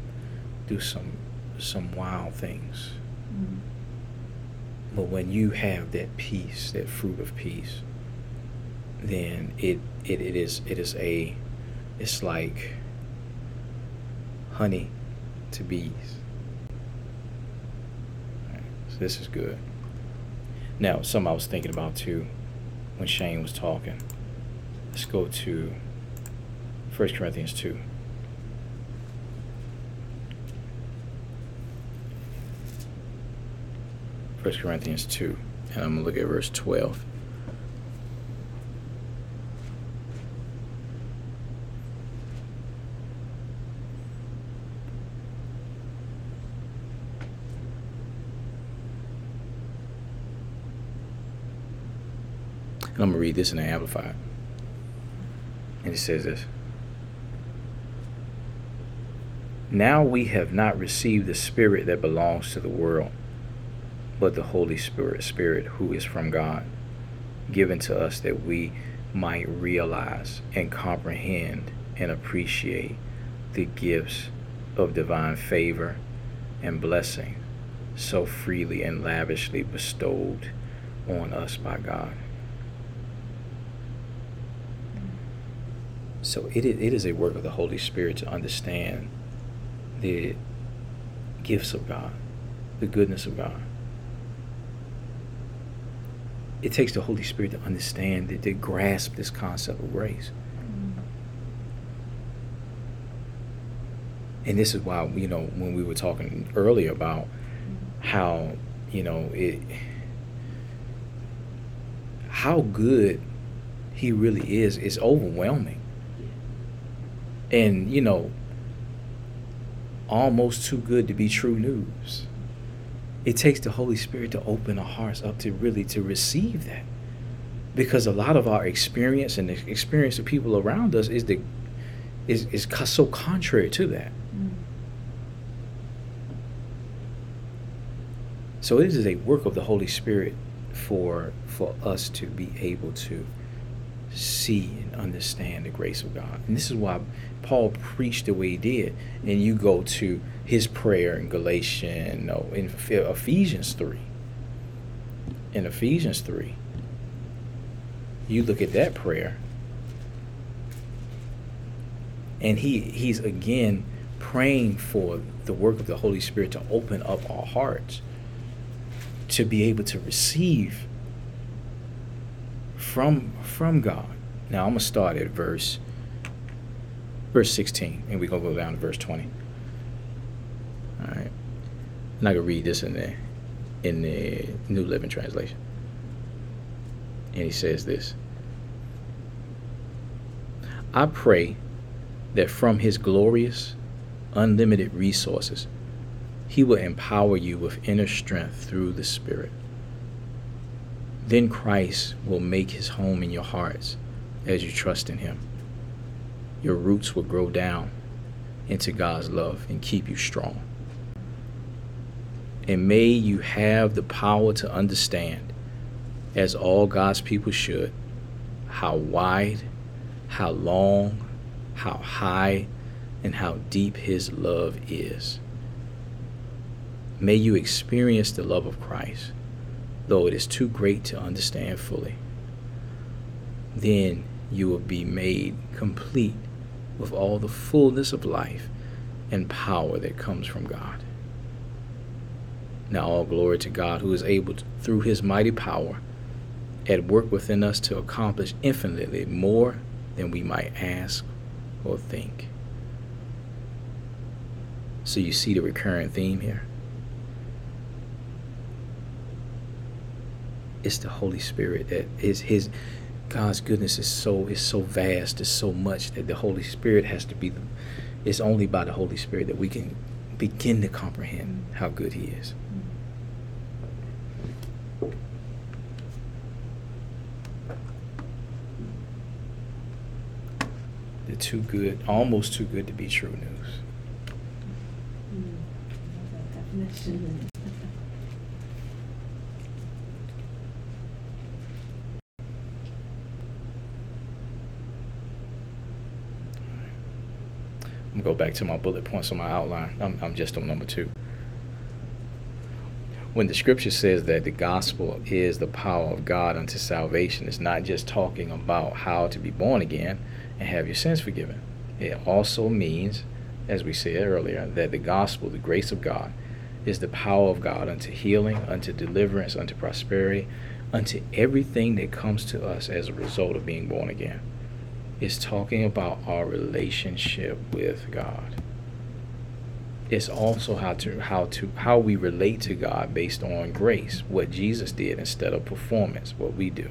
do some some wild things. But when you have that peace that fruit of peace then it it, it is it is a it's like honey to bees. Alright, so this is good. Now something i was thinking about too when shane was talking. Let's go to 1 corinthians 2 1 Corinthians 2, and I'm going to look at verse 12. And I'm going to read this in the Amplified. And it says this Now we have not received the Spirit that belongs to the world but the Holy Spirit, Spirit who is from God, given to us that we might realize and comprehend and appreciate the gifts of divine favor and blessing so freely and lavishly bestowed on us by God. So it is, it is a work of the Holy Spirit to understand the gifts of God, the goodness of God it takes the Holy Spirit to understand, to, to grasp this concept of grace. And this is why, you know, when we were talking earlier about how, you know, it, how good He really is, is overwhelming. And, you know, almost too good to be true news. It takes the Holy Spirit to open our hearts up to really to receive that. Because a lot of our experience and the experience of people around us is the is, is so contrary to that. Mhm. So it is a work of the Holy Spirit for for us to be able to see and understand the grace of God. And this is why Paul preached the way he did. And you go to his prayer in Galatians, no, in Ephesians 3. In Ephesians 3, you look at that prayer, and he he's again praying for the work of the Holy Spirit to open up our hearts to be able to receive from from God. Now I'm gonna start at verse verse 16, and we're gonna go down to verse 20. All right, and I can read this in the in the New Living Translation, and he says this: I pray that from his glorious, unlimited resources, he will empower you with inner strength through the Spirit. Then Christ will make his home in your hearts as you trust in him. Your roots will grow down into God's love and keep you strong. And may you have the power to understand, as all God's people should, how wide, how long, how high, and how deep His love is. May you experience the love of Christ, though it is too great to understand fully. Then you will be made complete with all the fullness of life and power that comes from God. Now, all glory to God who is able, to, through his mighty power, at work within us to accomplish infinitely more than we might ask or think. So, you see the recurrent theme here? It's the Holy Spirit that is his. God's goodness is so is so vast, is so much that the Holy Spirit has to be the. It's only by the Holy Spirit that we can begin to comprehend how good He is. The too good, almost too good to be true news. Mm. Love that definition. I'm gonna go back to my bullet points on my outline. I'm, I'm just on number two. When the scripture says that the gospel is the power of God unto salvation, it's not just talking about how to be born again and have your sins forgiven. It also means, as we said earlier, that the gospel, the grace of God, is the power of God unto healing, unto deliverance, unto prosperity, unto everything that comes to us as a result of being born again is talking about our relationship with God. It's also how to how to how we relate to God based on grace, what Jesus did instead of performance, what we do.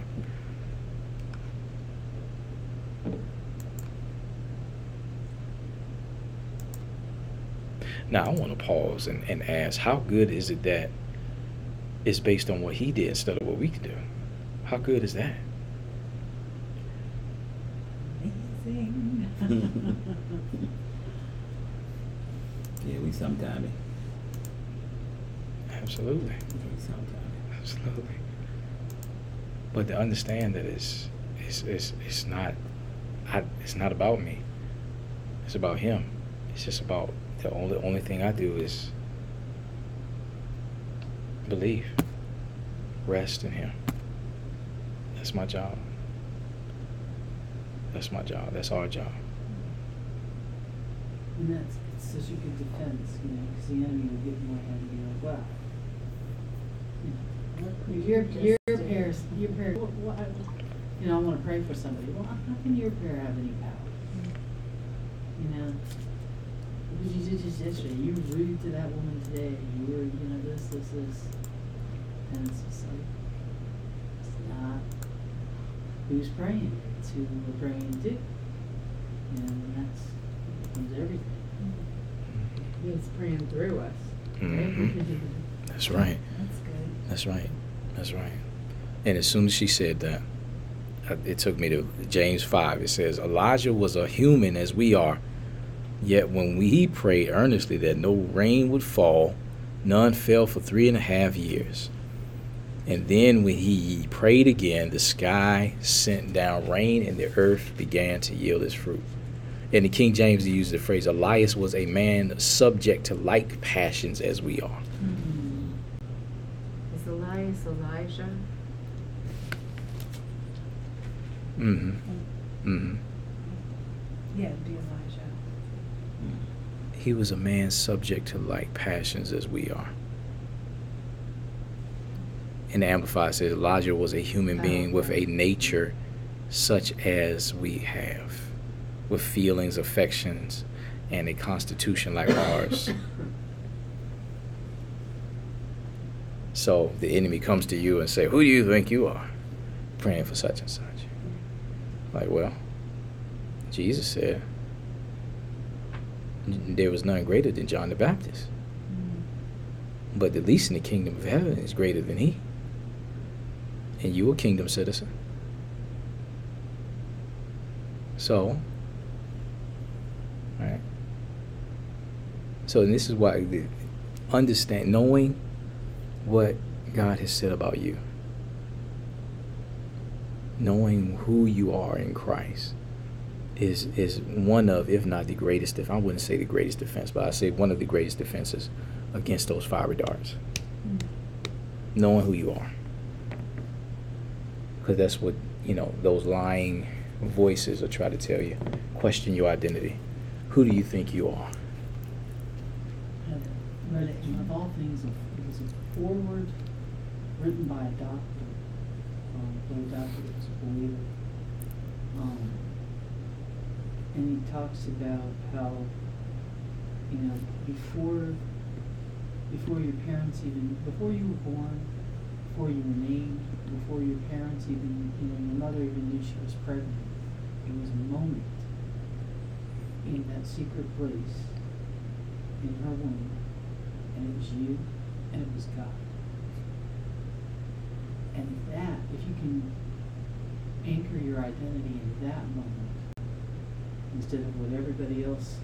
Now I want to pause and, and ask, how good is it that it's based on what he did instead of what we can do? How good is that? Amazing. *laughs* Yeah, we sometime. Absolutely. We sometime. Absolutely. But to understand that it's it's it's, it's not I, it's not about me. It's about him. It's just about the only only thing I do is believe. Rest in him. That's my job. That's my job. That's our job. And that's, it's such a good defense, you know, because the enemy will get in my head and be like, wow. you know, Your, your parents, your parents, what, what, you know, I wanna pray for somebody, well, how can your prayer have any power? You know? Because you did just yesterday, you were rude to that woman today, you were, you know, this, this, this. And it's just like, it's not who's praying, it's who we're praying to. And that's, becomes everything. He's praying through us. right? Mhm. *laughs* That's right. That's good. That's right. That's right. And as soon as she said that, uh, it took me to James 5. It says, Elijah was a human as we are. Yet when we prayed earnestly that no rain would fall, none fell for three and a half years. And then when he prayed again, the sky sent down rain and the earth began to yield its fruit. In the King James, he used the phrase, Elias was a man subject to like passions as we are. Mm-hmm. Is Elias Elijah? Mm-hmm. Mm-hmm. Yeah, it'd be Elijah. He was a man subject to like passions as we are. And the Amplified says Elijah was a human being with a nature such as we have, with feelings, affections, and a constitution like ours. *laughs* So the enemy comes to you and say, "Who do you think you are?" Praying for such and such. Like, well, Jesus said there was none greater than John the Baptist. Mm. But the least in the kingdom of heaven is greater than he. And you a kingdom citizen. So, right. So and this is why the- understand knowing what God has said about you. Knowing who you are in Christ is is one of, if not the greatest def- I wouldn't say the greatest defense, but I say one of the greatest defenses against those fiery darts. Mm. Knowing who you are. Because that's what, you know, those lying voices will try to tell you. Question your identity. Who do you think you are? and of all things, it was a foreword written by a doctor, um, a doctor was a believer. Um, and he talks about how, you know, before, before your parents even, before you were born, before you were named, before your parents even, you know, your mother even knew she was pregnant, it was a moment in that secret place in her womb, and it was you, and it was God. And that, if you can anchor your identity in that moment, instead of what everybody else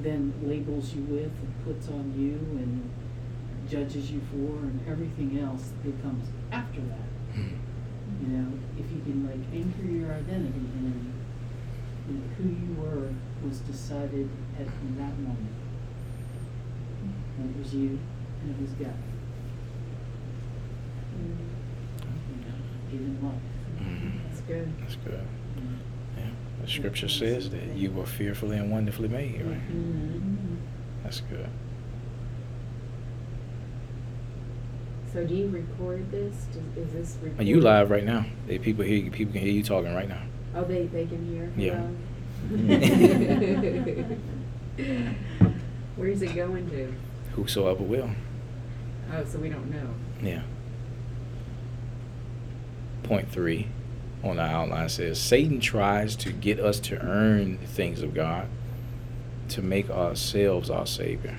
then labels you with and puts on you and judges you for, and everything else that comes after that. You know, if you can like anchor your identity in, in who you were was decided at in that moment. And it was you and it was God. You know, given life. Mhm. That's good. That's good. Mm. Yeah. The scripture says that you were fearfully and wonderfully made, right? Mhm. That's good. So do you record this? Does- Is this recorded? Are you live right now? They, people hear you, people can hear you talking right now. Oh, they, they can hear? Yeah. Hello? *laughs* Where's it going to? Whosoever will. Oh, so we don't know. Yeah. Point three on the outline says Satan tries to get us to earn the things of God, to make ourselves our Savior,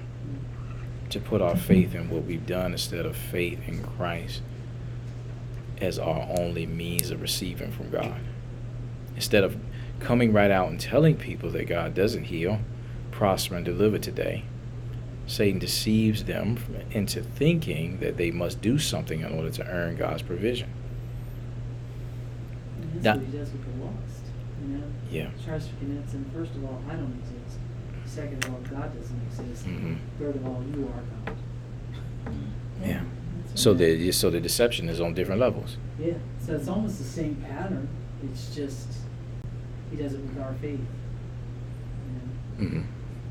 to put our faith in what we've done instead of faith in Christ as our only means of receiving from God. Instead of coming right out and telling people that God doesn't heal, prosper, and deliver today, Satan deceives them into thinking that they must do something in order to earn God's provision. And That- that's what he does with the lost. You know? Yeah. He tries to convince them, first of all, I don't exist. Second of all, God doesn't exist. Mhm. Third of all, you are God. Yeah. So the so the deception is on different levels. Yeah, so it's almost the same pattern. It's just he does it with our faith. You know? hmm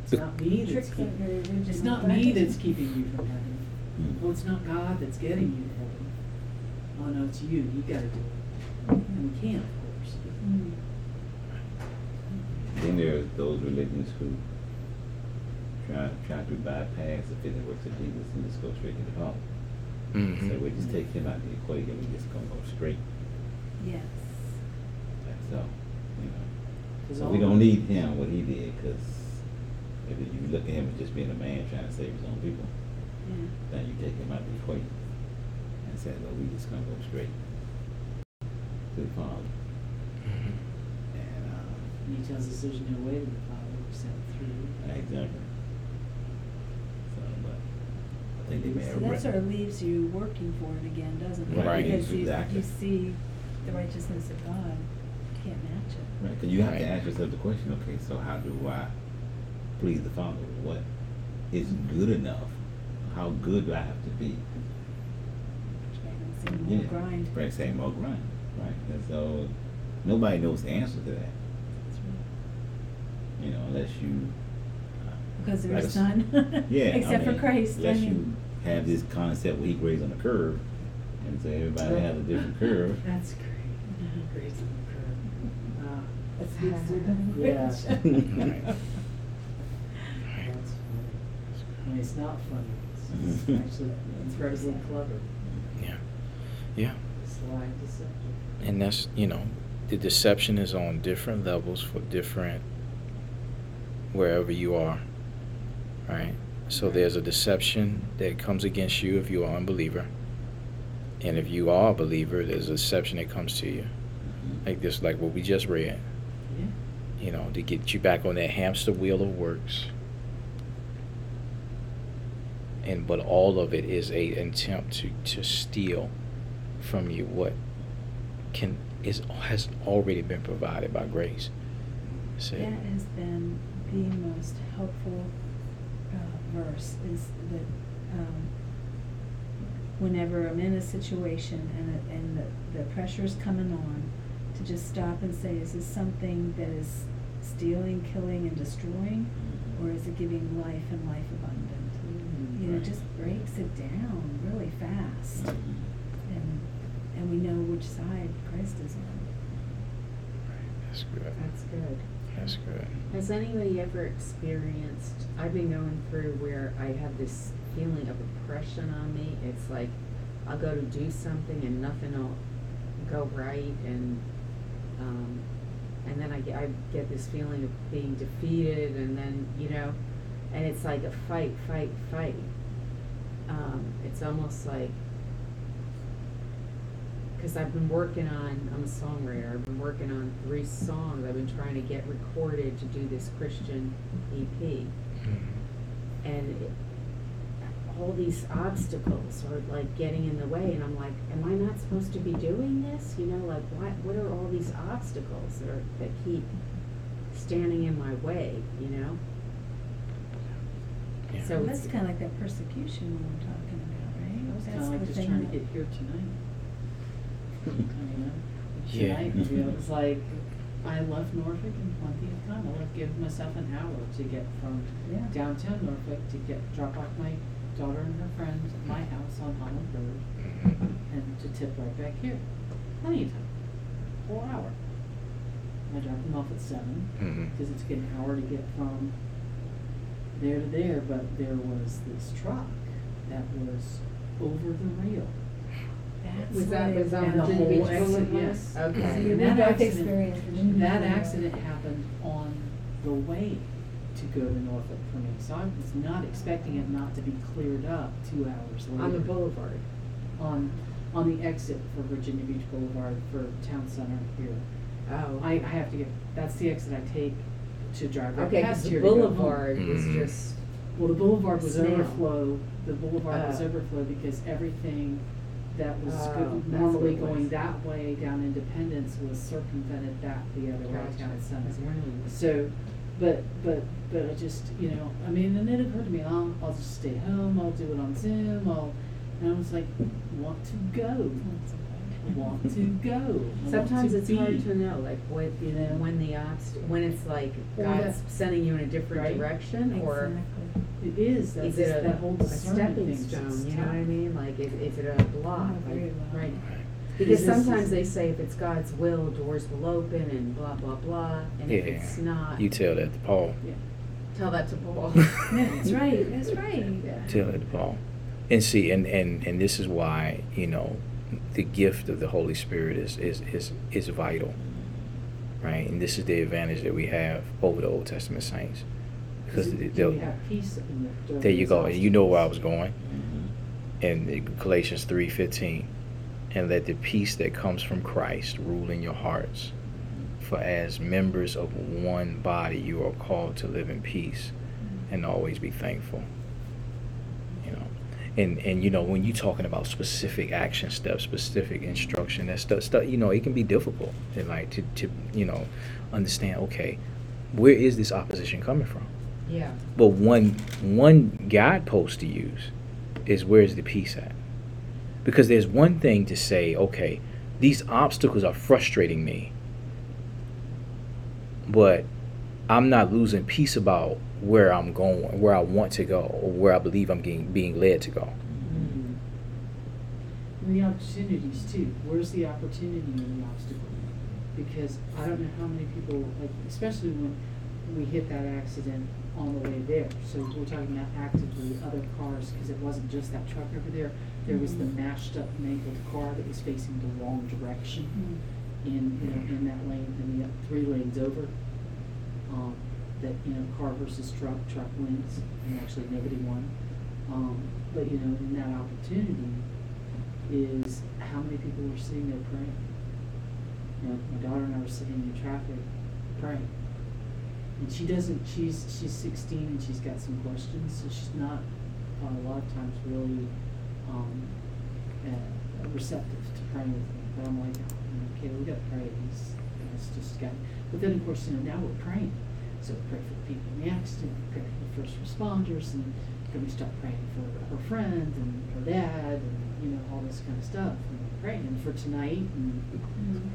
It's not me that's Tricks that keeping. very original It's not me practice. that's keeping you from heaven. Mm. Well, it's not God that's getting you to heaven. Oh no, it's you. You got to do it, and we can't, of course. Mm. Then there's those religions who try try to bypass the finished works of Jesus and just go straight to the Father. hmm So we just take him out of the equation, and we just gonna go straight. Yes. That's so, you know. So we don't need him what he did, cause if you look at him as just being a man trying to save his own people, Yeah. then you take him out of the equation and say, well, we just gonna go straight to the Father. hmm And, um, And he tells us there's no way to the Father except through. exactly. So, but I think they may So have. that sort of leaves you working for it again, doesn't it? Right. Because you, Exactly. you see the righteousness of God, you can't match it. Right, because you have to ask yourself the question, okay, so how do I please the Father? What is good enough? How good do I have to be? Trying to see more grind. Right, say more grind, right? And so nobody knows the answer to that, That's right. you know, unless you. Because like there's I s- none. *laughs* Yeah. I Except for mean, Christ, I Unless you mean. have this concept where he grades on a curve, and so everybody has a different curve. *laughs* That's great. Great on the curve. Ah, That's good. *laughs* Yeah. That's funny. I mean, it's not funny. It's it's actually incredibly clever. Yeah. Yeah. Sly deception. And that's, you know, the deception is on different levels for different wherever you are. Right? So there's a deception that comes against you if you are an unbeliever. And if you are a believer, there's a deception that comes to you. Like this, like what we just read. Yeah. You know, to get you back on that hamster wheel of works. And but all of it is a attempt to, to steal from you what can is has already been provided by grace. So, That has been the most helpful verse is that um, whenever I'm in a situation and, and the, the pressure is coming on, to just stop and say, is this something that is stealing, killing, and destroying? Mm-hmm. Or is it giving life and life abundant? Mm-hmm. You know, it just breaks it down really fast. Mm-hmm. And, and we know which side Christ is on. that's good. That's good. That's good. Has anybody ever experienced, I've been going through where I have this feeling of oppression on me. It's like I'll go to do something and nothing will go right and, um, and then I get, I get this feeling of being defeated and then, you know, and it's like a fight, fight, fight. Um, it's almost like because I've been working on, I'm a songwriter, I've been working on three songs I've been trying to get recorded to do this Christian EP. Mhm. And it, all these obstacles are like getting in the way, and I'm like, am I not supposed to be doing this? You know, like, what, what are all these obstacles that, are, that keep standing in my way, you know? Yeah. So That's it's- kind of like that persecution we were talking about, right? I was That's kinda like the just thing trying to that- get here tonight. I. Yeah. Tonight, you know, it was like, I left Norfolk in plenty of time. I left, give myself an hour to get from Yeah. downtown Norfolk to get, drop off my daughter and her friends at my house on Holland Road and to tip right back here. Plenty of time. Whole hour. I dropped them off at seven Mhm. because it's an hour to get from there to there, but there was this truck that was over the rail. That's Was that, what was it- on And the Virginia whole Beach exit, Boulevard? yes. Okay. And both that accident- experienced That accident happened on the way to go to Norfolk for me, so I was not expecting it not to be cleared up two hours later. On the boulevard. On, on the exit for Virginia Beach Boulevard for Town Center here. Oh. I, I have to get, that's the exit I take to drive right Okay, past because here the to go home. boulevard is Mhm. just, Well, the boulevard was Snail. overflow, the boulevard was Oh. overflow because everything that was Oh, that's normally what it was. going that way down Independence was circumvented back the other way Gotcha. down Center. That's. So, but, but, but I just, you know, I mean, and then it occurred to me, I'll, I'll just stay home, I'll do it on Zoom, I'll, and I was like, want to go, want to go. Sometimes to it's hard be. to know, like, what, You know? when the obst, when it's like Or God's that- sending you in a different Right. direction, or It Exactly. is, that's, is it a, that whole a discernment stepping thing, stone, you know what I mean? Like, is, is it a block? Oh, very Like, well. Right. Right. Because This is- sometimes they say if it's God's will, doors will open and blah, blah, blah, and if Yeah. it's not, You tell that to Paul. Yeah. tell that to Paul. *laughs* *laughs* That's right, that's right. Yeah. Tell that to Paul. And see, and, and, and this is why, you know, the gift of the Holy Spirit is, is, is, is vital. Right? And this is the advantage that we have over the Old Testament saints. Because Can they'll, have peace in the- there you go. And you know where I was going. Mm-hmm. in Galatians 3:15 and let the peace that comes from Christ rule in your hearts for as members of one body you are called to live in peace and always be thankful and and you know when you're talking about specific action steps specific instruction that stuff, stuff you know it can be difficult to like to, to you know understand okay where is this opposition coming from Yeah. but one one guidepost to use is where's the peace at? Because there's one thing to say, okay, these obstacles are frustrating me, but I'm not losing peace about where I'm going, where I want to go, or where I believe I'm getting being led to go. Mm. And the opportunities too. Where's the opportunity in the obstacle? Because I don't know how many people, like, especially when we hit that accident on the way there. So we're talking about actively other cars, because it wasn't just that truck over there. There was the Mhm. mashed up mangled car that was facing the wrong direction. Mm. in, you know, in that lane, and the three lanes over. Um, that, you know, car versus truck, truck wins, and actually nobody won. Um, but, you know, in that opportunity is how many people were sitting there praying. You know, my daughter and I were sitting in traffic praying. And she doesn't, she's, she's sixteen and she's got some questions, so she's not, uh, a lot of times really, um, uh, receptive to praying with me. But I'm like, okay, we gotta pray, it's, it's just got, but then of course, you know, now we're praying. So we pray for the people in the accident, we pray for the first responders, and then we start praying for her friend and her dad, and, you know, all this kind of stuff. And praying for tonight and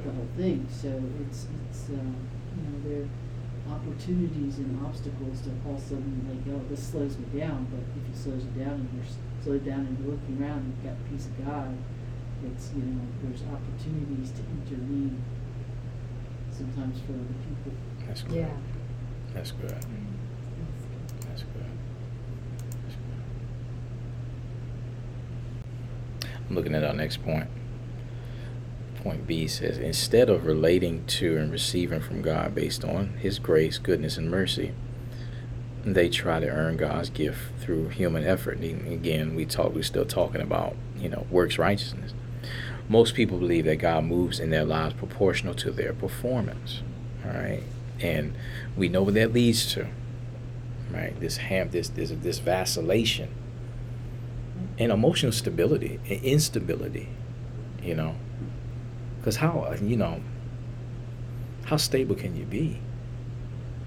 the whole thing, so it's, it's, uh, you know, there are opportunities and obstacles that all of a sudden like, oh, this slows me down, but if it slows you down and you're slowed down and you're looking around, and you've got the peace of God, it's, you know, there's opportunities to intervene sometimes for other people. That's good. Yeah. That's good. That's good. That's good. I'm looking at our next point. Point B says instead of relating to and receiving from God based on His grace, goodness, and mercy, they try to earn God's gift through human effort. And again, we talk. We're still talking about you know works righteousness. Most people believe that God moves in their lives proportional to their performance. All right, and we know what that leads to. Right, this ham, this this this vacillation, and emotional stability, and instability. You know, because how uh, you know how stable can you be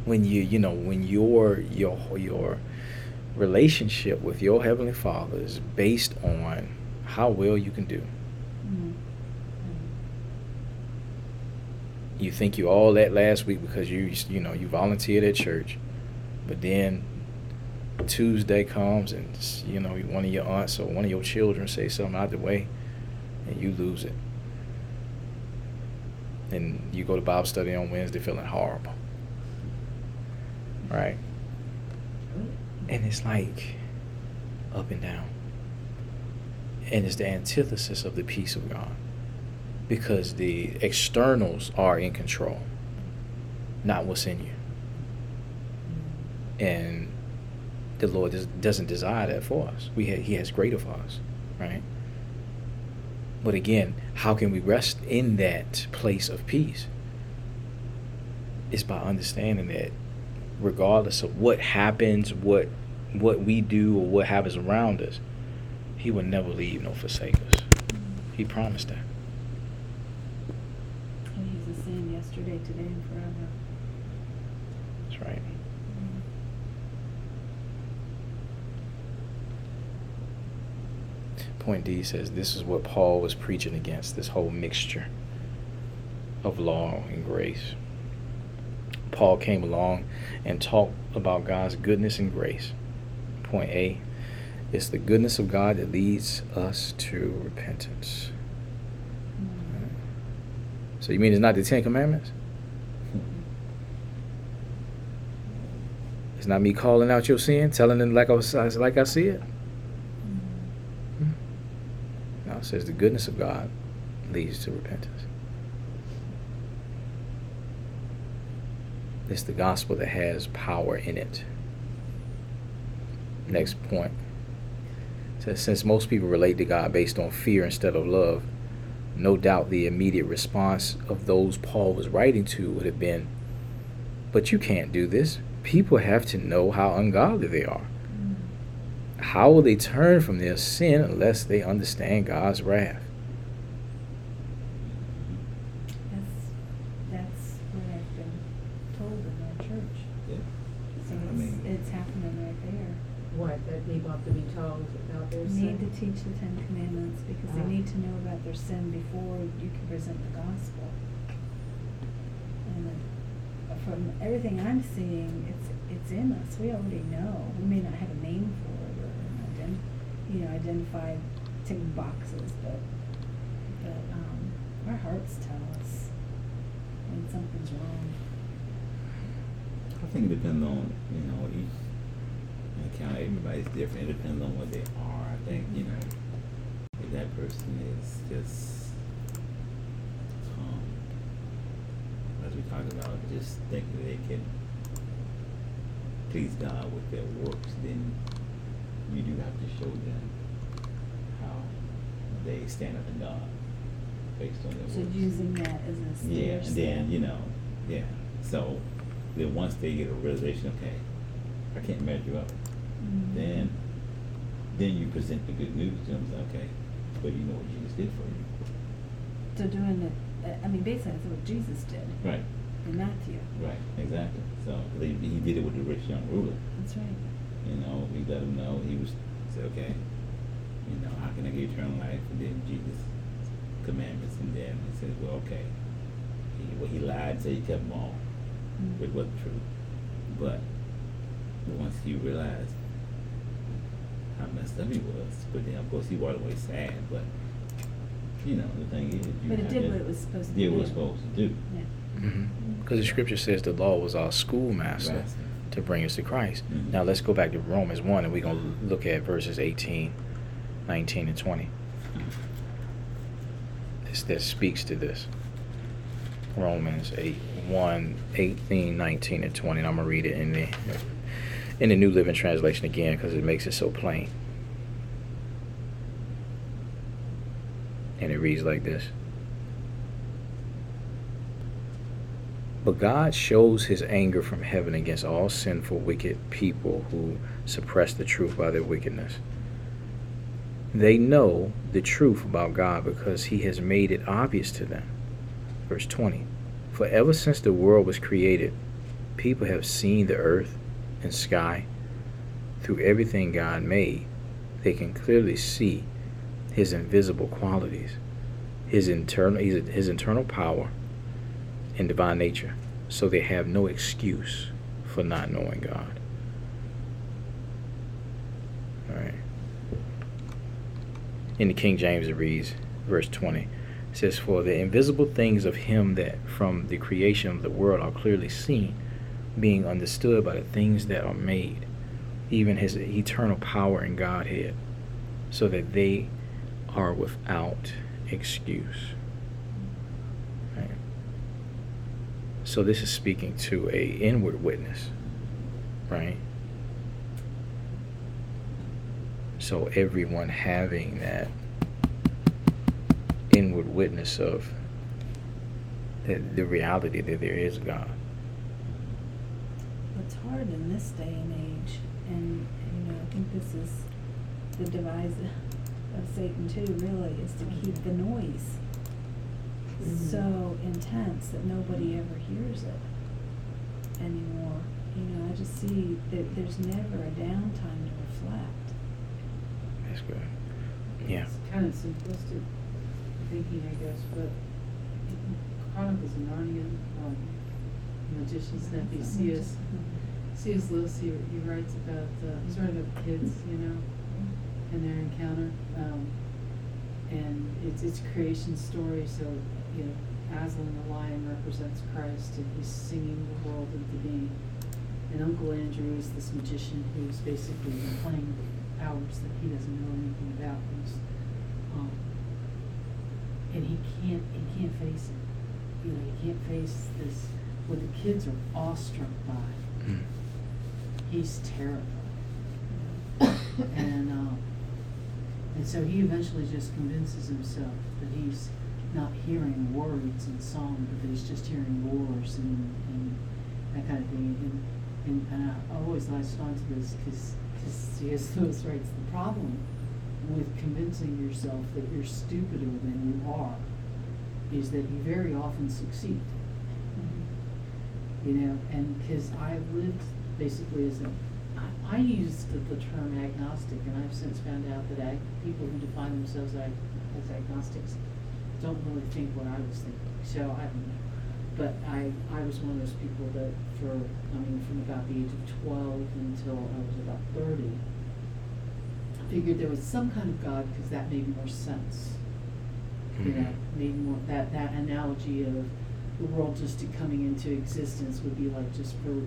when you you know when your your your relationship with your heavenly Father is based on how well you can do. Mm. You think you all that last week because you you know you volunteered at church, but then Tuesday comes and you know one of your aunts or one of your children say something out of the way, and you lose it. And you go to Bible study on Wednesday feeling horrible. Right? And it's like up and down. And it's the antithesis of the peace of God. Because the externals are in control, not what's in you. And the Lord does, doesn't desire that for us. We ha- he has greater for us, right? But again, how can we rest in that place of peace? It's by understanding that regardless of what happens, what what we do or what happens around us, he will never leave nor forsake us. He promised that. And he's the same yesterday, today, and forever. That's right. Point D says this is what Paul was preaching against this whole mixture of law and grace. Paul came along and talked about God's goodness and grace. Point A it's the goodness of God that leads us to repentance. Mm. So you mean it's not the Ten Commandments? It's not me calling out your sin, telling it like I like I see it. Hmm. No, it says the goodness of God leads to repentance. It's the gospel that has power in it. Next point. It says since most people relate to God based on fear instead of love, no doubt the immediate response of those Paul was writing to would have been, But you can't do this. People have to know how ungodly they are. How will they turn from their sin unless they understand God's wrath? That's, that's what I've been told in our church. Yeah. So I it's, mean- it's happening right there. What, that people have to be told about their Need sin? to teach the Ten Commandments because they Ah. need to know about their sin before you can present the gospel. And uh, from everything I'm seeing, it's, in us. We already know. We may not have a name for it or an ident, you know, identify, tick boxes, but, but, um, our hearts tell us when something's wrong. I think it depends on, you know, each account, everybody's different. It depends on what they are. I think, you know, if that person is just um, as we're talking about, just thinking they can please God with their works, then you do have to show them how they stand up to God based on their So works. using that as a stair Yeah, and then, you know, yeah, so, then once they get a realization, okay, I can't measure up, Mhm. then, then you present the good news to them, say, okay, but you know what Jesus did for you. So doing it, I mean, basically that's what Jesus did Right, in Matthew. right, exactly, so, he, he did it with the rich young ruler, That's right. you know, he let him know, he was, said, okay, you know, how can I get eternal life, and then Jesus commandments, and then he says, well, okay, he, well, he lied, so he kept them all, Mm. it wasn't true. But once he realized how messed up he was, but then of course he walked away sad. But you know the thing is, you But it did what it was supposed to do. did what do. it's supposed to do. Yeah. Because the scripture says the law was our schoolmaster Master. to bring us to Christ. Mhm. Now let's go back to Romans 1 and we're going to look at verses 18, 19, and 20. This, that speaks to this. Romans 8, 1, 18, 19, and 20. And I'm going to read it in the, in the New Living Translation again because it makes it so plain. And it reads like this. But God shows his anger from heaven against all sinful, wicked people who suppress the truth by their wickedness. They know the truth about God because he has made it obvious to them. Verse 20 For ever since the world was created, people have seen the earth and sky. Through everything God made, they can clearly see his invisible qualities, his internal, his, his internal power and divine nature, so they have no excuse for not knowing God. All right. In the King James, it reads, verse 20, it says, For the invisible things of him that from the creation of the world are clearly seen, being understood by the things that are made, even his eternal power and Godhead, so that they are without excuse. Right. So this is speaking to a inward witness, right? So everyone having that inward witness of the, the reality that there is God. It's hard in this day and age, and, you know, I think this is the device of Satan too, really, is to keep the noise. So intense that nobody ever hears it anymore. You know, I just see that there's never a downtime to reflect. That's good. Yeah. It's kind of simplistic thinking, I guess, but Chronicles of Narnia, um, Magician's Nephew, C.S. C.S. Lewis, he, he writes about, uh, he's writing about kids, you know, and their encounter. Um, and it's, it's a creation story, so, you know, Aslan the lion represents Christ and he's singing the world into being. And Uncle Andrew is this magician who's basically playing powers that he doesn't know anything about. He's, um, and he can't, he can't face it. You know, he can't face this, what the kids are awestruck by Mm. he's terrified. *coughs* and um, and so he eventually just convinces himself that he's not hearing words in song, but he's just hearing roars and, and that kind of thing. And, and, and I, I always latched onto this because C.S. Lewis writes the problem with convincing yourself that you're stupider than you are is that you very often succeed you know, and because I've lived basically as a, I, I used the, term agnostic, and I've since found out that ag, people who define themselves as agnostics don't really think what I was thinking. So I don't know, but I I was one of those people that for I mean from about the age of twelve until I was about thirty, figured there was some kind of God because that made more sense you know, Mhm. made more, that, that analogy of the world just coming into existence would be like just for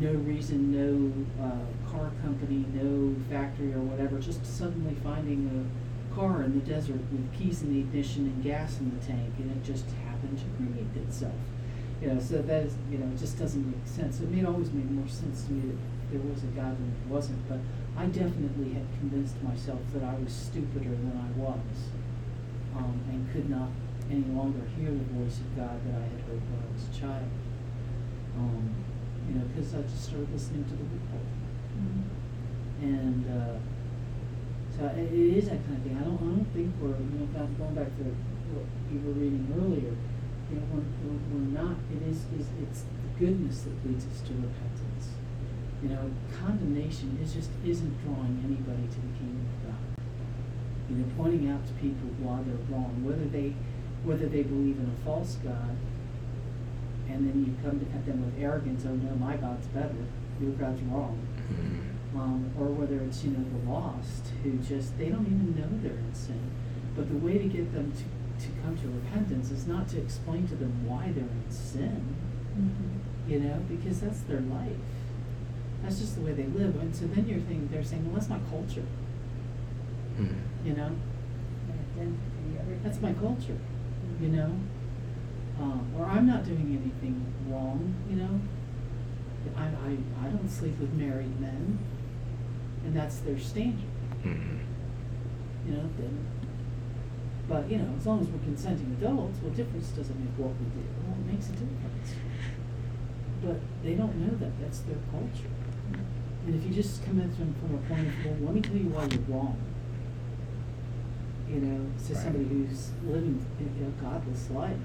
no reason, no, uh, car company, no factory or whatever, just suddenly finding a car in the desert with keys in the ignition and gas in the tank, and it just happened to create itself. You know, so that is, you know, it just doesn't make sense. It may always made more sense to me that there was a God than there wasn't, but I definitely had convinced myself that I was stupider than I was, um, and could not any longer hear the voice of God that I had heard when I was a child. Um, you know, because I just started listening to the report. And, uh, so it, it is that kind of thing. I don't, I don't think we're, you know, back, going back to what you were reading earlier, you know, we're, we're, we're not, it is, is, it's the goodness that leads us to repentance. You know, condemnation is just, isn't drawing anybody to the kingdom of God. You know, pointing out to people why they're wrong, whether they, whether they believe in a false God, and then you come at them with arrogance, oh no, my God's better, your God's wrong *laughs* um, or whether it's you know the lost who just they don't even know they're in sin. But the way to get them to, to come to repentance is not to explain to them why they're in sin, you know, because that's their life. That's just the way they live. And so then you're thinking they're saying, well, that's my culture, Mhm. you know, that's my culture, you know, um, or I'm not doing anything wrong, you know. I, I, I don't sleep with married men, and that's their standard, Mhm. you know, then, but, you know, as long as we're consenting adults, what difference does it make what we do? Well, it makes a difference. But they don't know that, that's their culture. And if you just come at them from a point of, well, let me tell you why you're wrong. You know, to Right. somebody who's living a a godless life.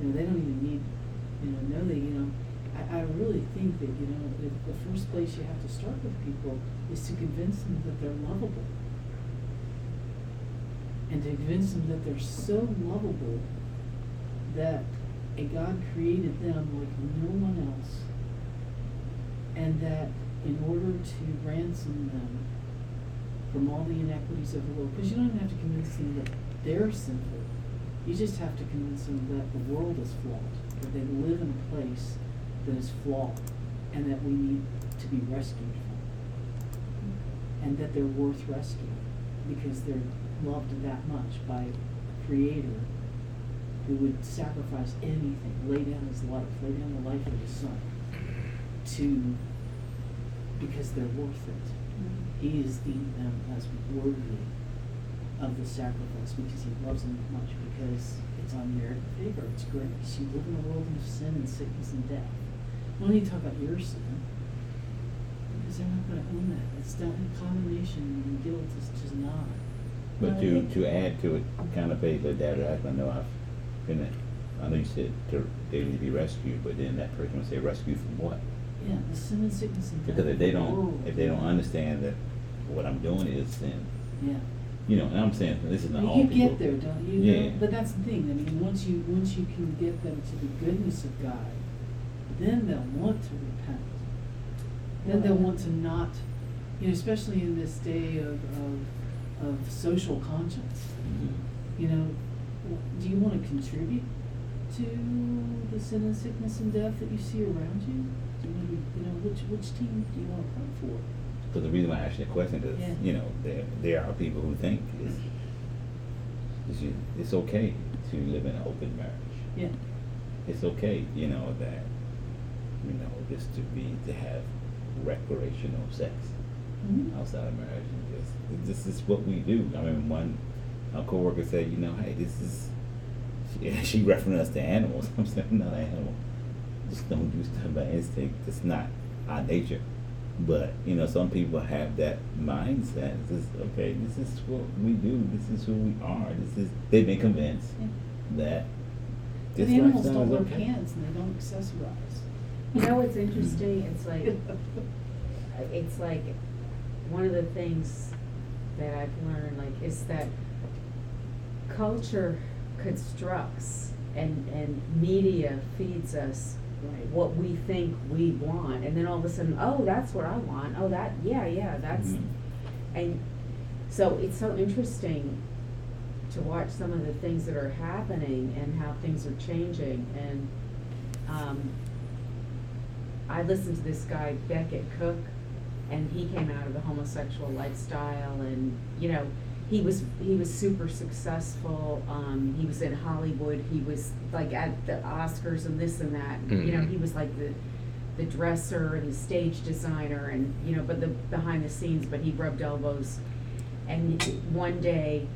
You know, they don't even need, you know, know that, you know, I, I really think that, you know, the, the first place you have to start with people is to convince them that they're lovable. And to convince them that they're so lovable that a God created them like no one else. And that in order to ransom them from all the inequities of the world, because you don't even have to convince them that they're sinful. You just have to convince them that the world is flawed, that they live in a place that is flawed, and that we need to be rescued from. And that they're worth rescuing, because they're loved that much by a creator who would sacrifice anything, lay down his life, lay down the life of his son, to, because they're worth it. Mm-hmm. He is deemed them as worthy of the sacrifice because he loves them that much because it's unmerited favor, it's grace. You live in a world of sin and sickness and death. We don't need to talk about your sin because they're not going to own that. It's done condemnation and guilt is just not. But to, to add to it, kind of the data, I know I've been, a- I know you said to, they need to be rescued, but then that person would say rescued from what? Yeah, the sin and sickness and death. Because if they don't, world. if they don't understand that what I'm doing is sin, Yeah. you know, and I'm saying, this is not all you people. get there, don't you? Yeah. But that's the thing. I mean, once you once you can get them to the goodness of God, then they'll want to repent. Then they'll want to not, you know, especially in this day of of, of social conscience. Mhm. You know, do you want to contribute to the sin and sickness and death that you see around you? Do you want to, you know, which which team do you want to play for? Because the reason why I asked you the question is, Yeah. you know, there, there are people who think it's, it's, it's okay to live in an open marriage. Yeah. It's okay, you know, that, you know, just to be, to have recreational sex Mhm. outside of marriage and just, this is what we do. I mean, one, a coworker said, you know, hey, this is, she, *laughs* she referenced us to animals. *laughs* I'm saying, not an animal. Just don't do stuff by instinct. It's not our nature. But, you know, some people have that mindset. This is, okay, this is what we do. This is who we are. This is, they've been convinced Yeah. that But this animals don't wear okay. pants and they don't accessorize. You know what's interesting? It's like, *laughs* it's like, one of the things that I've learned, like, is that culture constructs and, and media feeds us Right. what we think we want, and then all of a sudden, oh, that's what I want, oh, that, yeah, yeah, that's, Mhm. and so it's so interesting to watch some of the things that are happening and how things are changing, and, um, I listened to this guy Becket Cook, and he came out of the homosexual lifestyle, and you know, he was he was super successful. Um, he was in Hollywood. He was like at the Oscars and this and that. You know, Mhm. he was like the the dresser and the stage designer and you know, but the behind the scenes. But he rubbed elbows. And one day,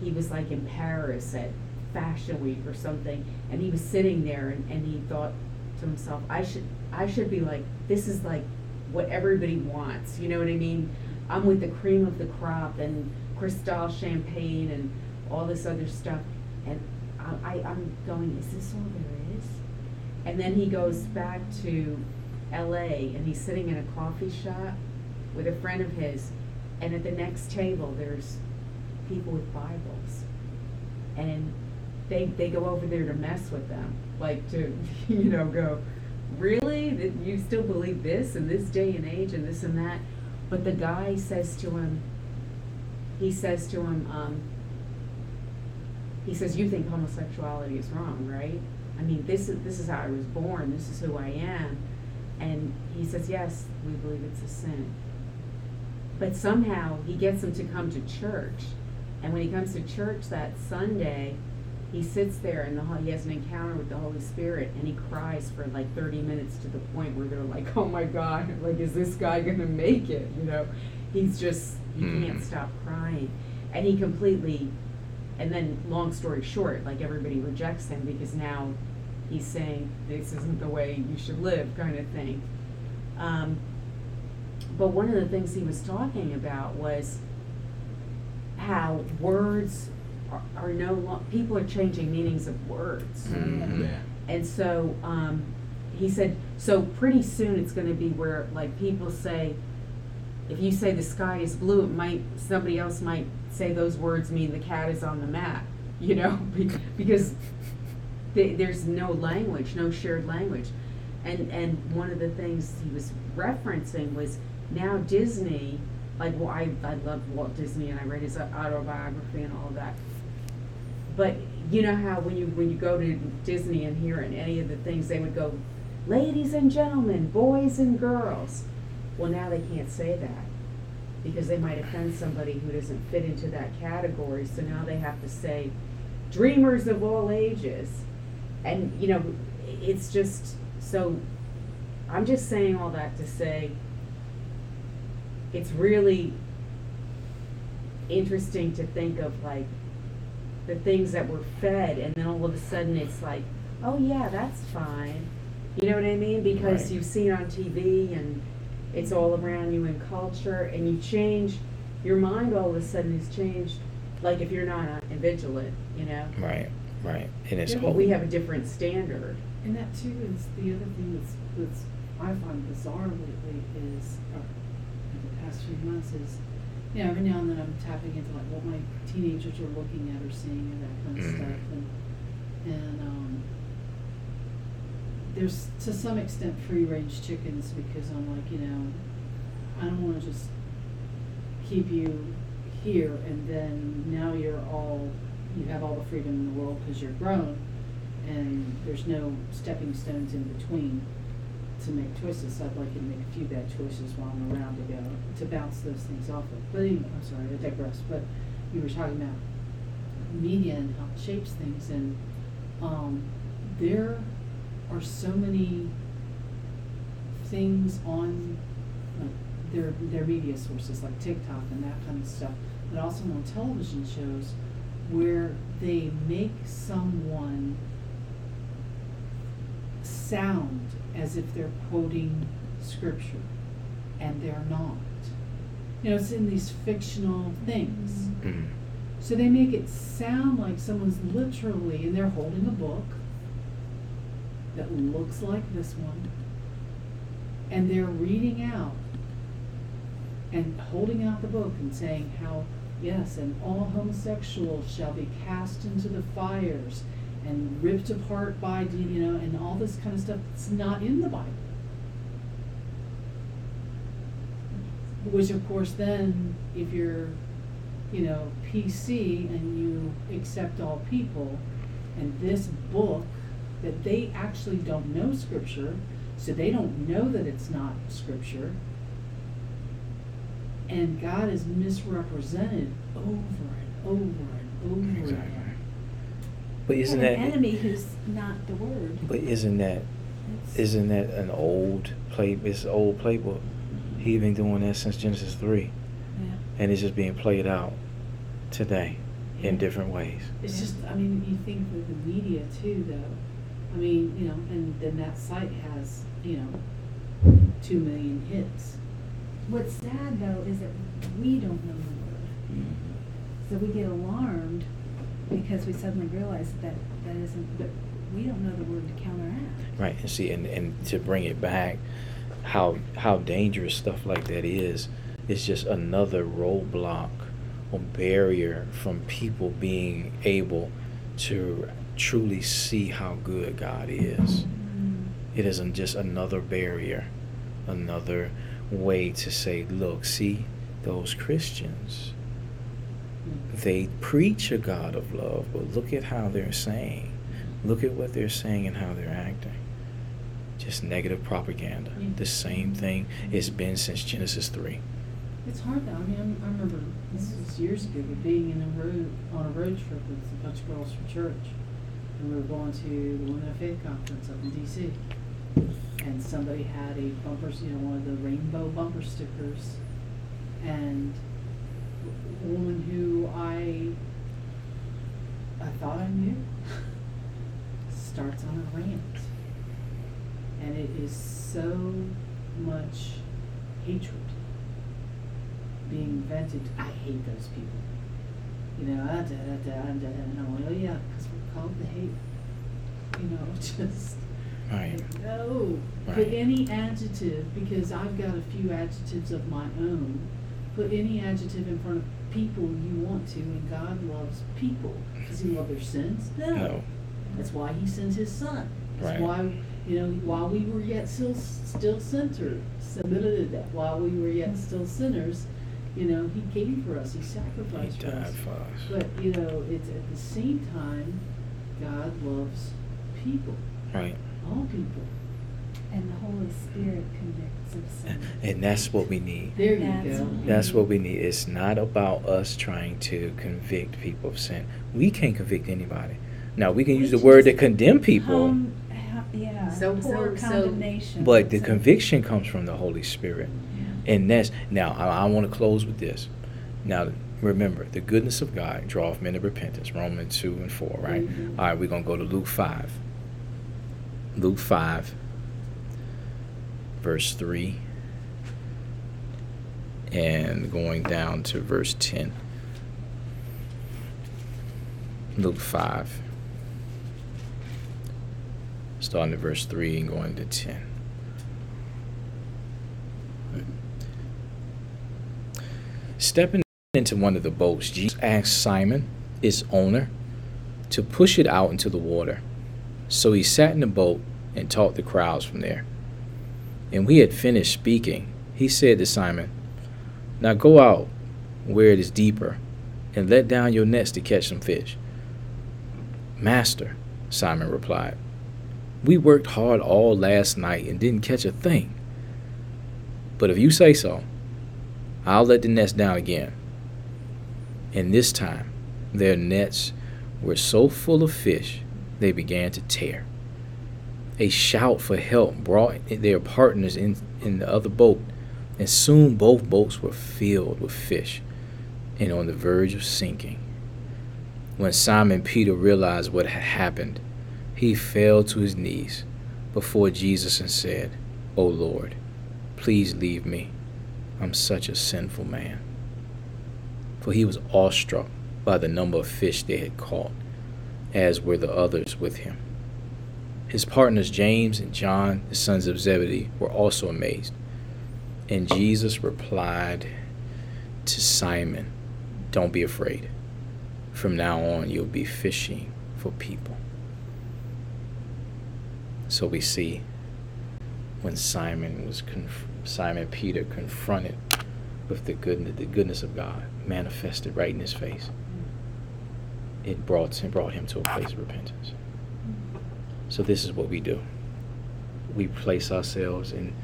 he was like in Paris at Fashion Week or something, and he was sitting there and, and he thought to himself, I should I should be like this is like what everybody wants. You know what I mean? I'm with the cream of the crop and Cristal champagne and all this other stuff, and I, I I'm going, is this all there is? And then he goes back to L.A. and he's sitting in a coffee shop with a friend of his, and at the next table there's people with Bibles, and they they go over there to mess with them, like to *laughs* you know go, really that you still believe this in this day and age and this and that, but the guy says to him, he says to him, um, he says, you think homosexuality is wrong, right? I mean, this is this is how I was born. This is who I am, and he says, yes, we believe it's a sin. But somehow he gets him to come to church, and when he comes to church that Sunday, he sits there and the, ho- he has an encounter with the Holy Spirit, and he cries for like thirty minutes to the point where they're like, oh my God, like is this guy gonna make it? You know, he's just he can't Mhm. stop crying, and he completely and then long story short like everybody rejects him because now he's saying this isn't the way you should live kind of thing um, but one of the things he was talking about was how words are, are no lo- people are changing meanings of words Mhm. Yeah. and so um, he said, so pretty soon it's going to be where like people say, if you say the sky is blue, it might somebody else might say those words mean the cat is on the mat, *laughs* you know, Be- because th- there's no language, no shared language, and and one of the things he was referencing was now Disney, like well I I love Walt Disney and I read his autobiography and all of that, but you know how when you when you go to Disney and hear in any of the things they would go, ladies and gentlemen, boys and girls. Well, now they can't say that because they might offend somebody who doesn't fit into that category. So now they have to say, dreamers of all ages, and you know, it's just so. I'm just saying all that to say. It's really interesting to think of like the things that were fed and then all of a sudden it's like oh yeah that's fine you know what i mean because Right. you've seen on tv and it's all around you in culture and you change your mind all of a sudden is changed like if you're not uh, vigilant you know Right, right. And it's Yeah, but hope. we have a different standard And that too is the other thing that's, that's I find bizarre lately is, or in the past few months is, you know, every now and then I'm tapping into like what my teenagers are looking at or seeing and that kind of Mhm. stuff and, and, um, there's to some extent free range chickens because I'm like, you know, I don't wanna just keep you here and then now you're all, you have all the freedom in the world because you're grown and there's no stepping stones in between to make choices. I'd like you to make a few bad choices while I'm around to go, to bounce those things off of. But anyway, I'm sorry, I digress, but you were talking about media and how it shapes things and, um, there are so many things on, like, their, their media sources, like TikTok and that kind of stuff, but also on television shows where they make someone sound as if they're quoting scripture, and they're not. You know, it's in these fictional things. Mm. So they make it sound like someone's literally, and they're holding a book that looks like this one, and they're reading out and holding out the book and saying how, yes, and all homosexuals shall be cast into the fires and ripped apart by, you know, and all this kind of stuff that's not in the Bible. Which of course then, if you're, you know, PC and you accept all people, and this book that they actually don't know scripture, so they don't know that it's not scripture. And God is misrepresented over and over and over Exactly. again. But isn't that an enemy who's not the word. But isn't that It's- isn't that an old play? It's an old playbook. He been doing that since Genesis three, Yeah. and it's just being played out today in different ways. It's just, I mean, you think with the media too, though. I mean, you know, and then that site has, you know, two million hits. What's sad though is that we don't know the word. Mm-hmm. So we get alarmed because we suddenly realize that that isn't, but we don't know the word to counteract. Right, and see, and, and to bring it back, how how dangerous stuff like that it's is just another roadblock or barrier from people being able to truly see how good God is. Mm-hmm. It isn't just another barrier, another way to say, look, see, those Christians, they preach a God of love, but look at how they're saying. Look at what they're saying and how they're acting. Just negative propaganda. Yeah. The same thing it's been since Genesis 3. It's hard though. I mean, I'm, remember this was years ago, but being in a road on a road trip with a bunch of girls from church, and we were going to the Women of Faith conference up in D.C. And somebody had a bumper, you know, one of the rainbow bumper stickers, and a woman who I I thought I knew starts on a rant, and it is so much hatred being vented. I hate those people. You know, ah, da, da, da, da, da, and I'm like, oh yeah, because we're called the hate. You know, *laughs* just Right. like, no. Put any adjective because I've got a few adjectives of my own. Put any adjective in front of people you want to, and God loves people. Does He love their sins? No. That's why He sends His Son. That's Right. why you know while we were yet still still sinners, while we were yet still sinners, you know He came for us. He He sacrificed for us. for us. But you know, it's at the same time, God loves people, Right. all people. And the Holy Spirit convicts of sin. And that's what we need. There you That's go. what we That's what we need. It's not about us trying to convict people of sin. We can't convict anybody. Now we can use the word to condemn people, Um, ha- yeah, So- poor so- so- condemnation. but the So- conviction comes from the Holy Spirit. Yeah. And that's now I, I want to close with this. Now remember, the goodness of God draweth men to repentance. Romans two and four, right? Mhm. All right, we're gonna go to Luke five. Luke five, verse three, and going down to verse ten. Luke five, starting at verse three and going to ten. Stepping into one of the boats, Jesus asked Simon, its owner, to push it out into the water. So he sat in the boat and taught the crowds from there. And he had finished speaking, he said to Simon, Now go out where it is deeper and let down your nets to catch some fish. Master, Simon replied, we worked hard all last night and didn't catch a thing. But if you say so, I'll let the nets down again. And this time, their nets were so full of fish they began to tear. A shout for help brought their partners in, in the other boat, and soon both boats were filled with fish and on the verge of sinking. When Simon Peter realized what had happened, he fell to his knees before Jesus and said, O Lord, please leave me. I'm such a sinful man. For he was awestruck by the number of fish they had caught, as were the others with him. His partners James and John, the sons of Zebedee, were also amazed. And Jesus replied to Simon, Don't be afraid. From now on, you'll be fishing for people. So we see when Simon was conf- Simon Peter confronted with the goodness, the goodness of God manifested right in his face. It brought it brought him to a place of repentance. So this is what we do. We place ourselves in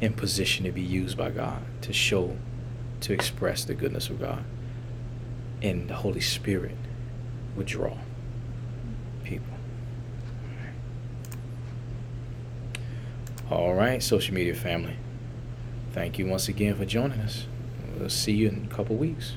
in position to be used by God to show to express the goodness of God. And the Holy Spirit would draw people. All right, social media family. Thank you once again for joining us. We'll see you in a couple weeks.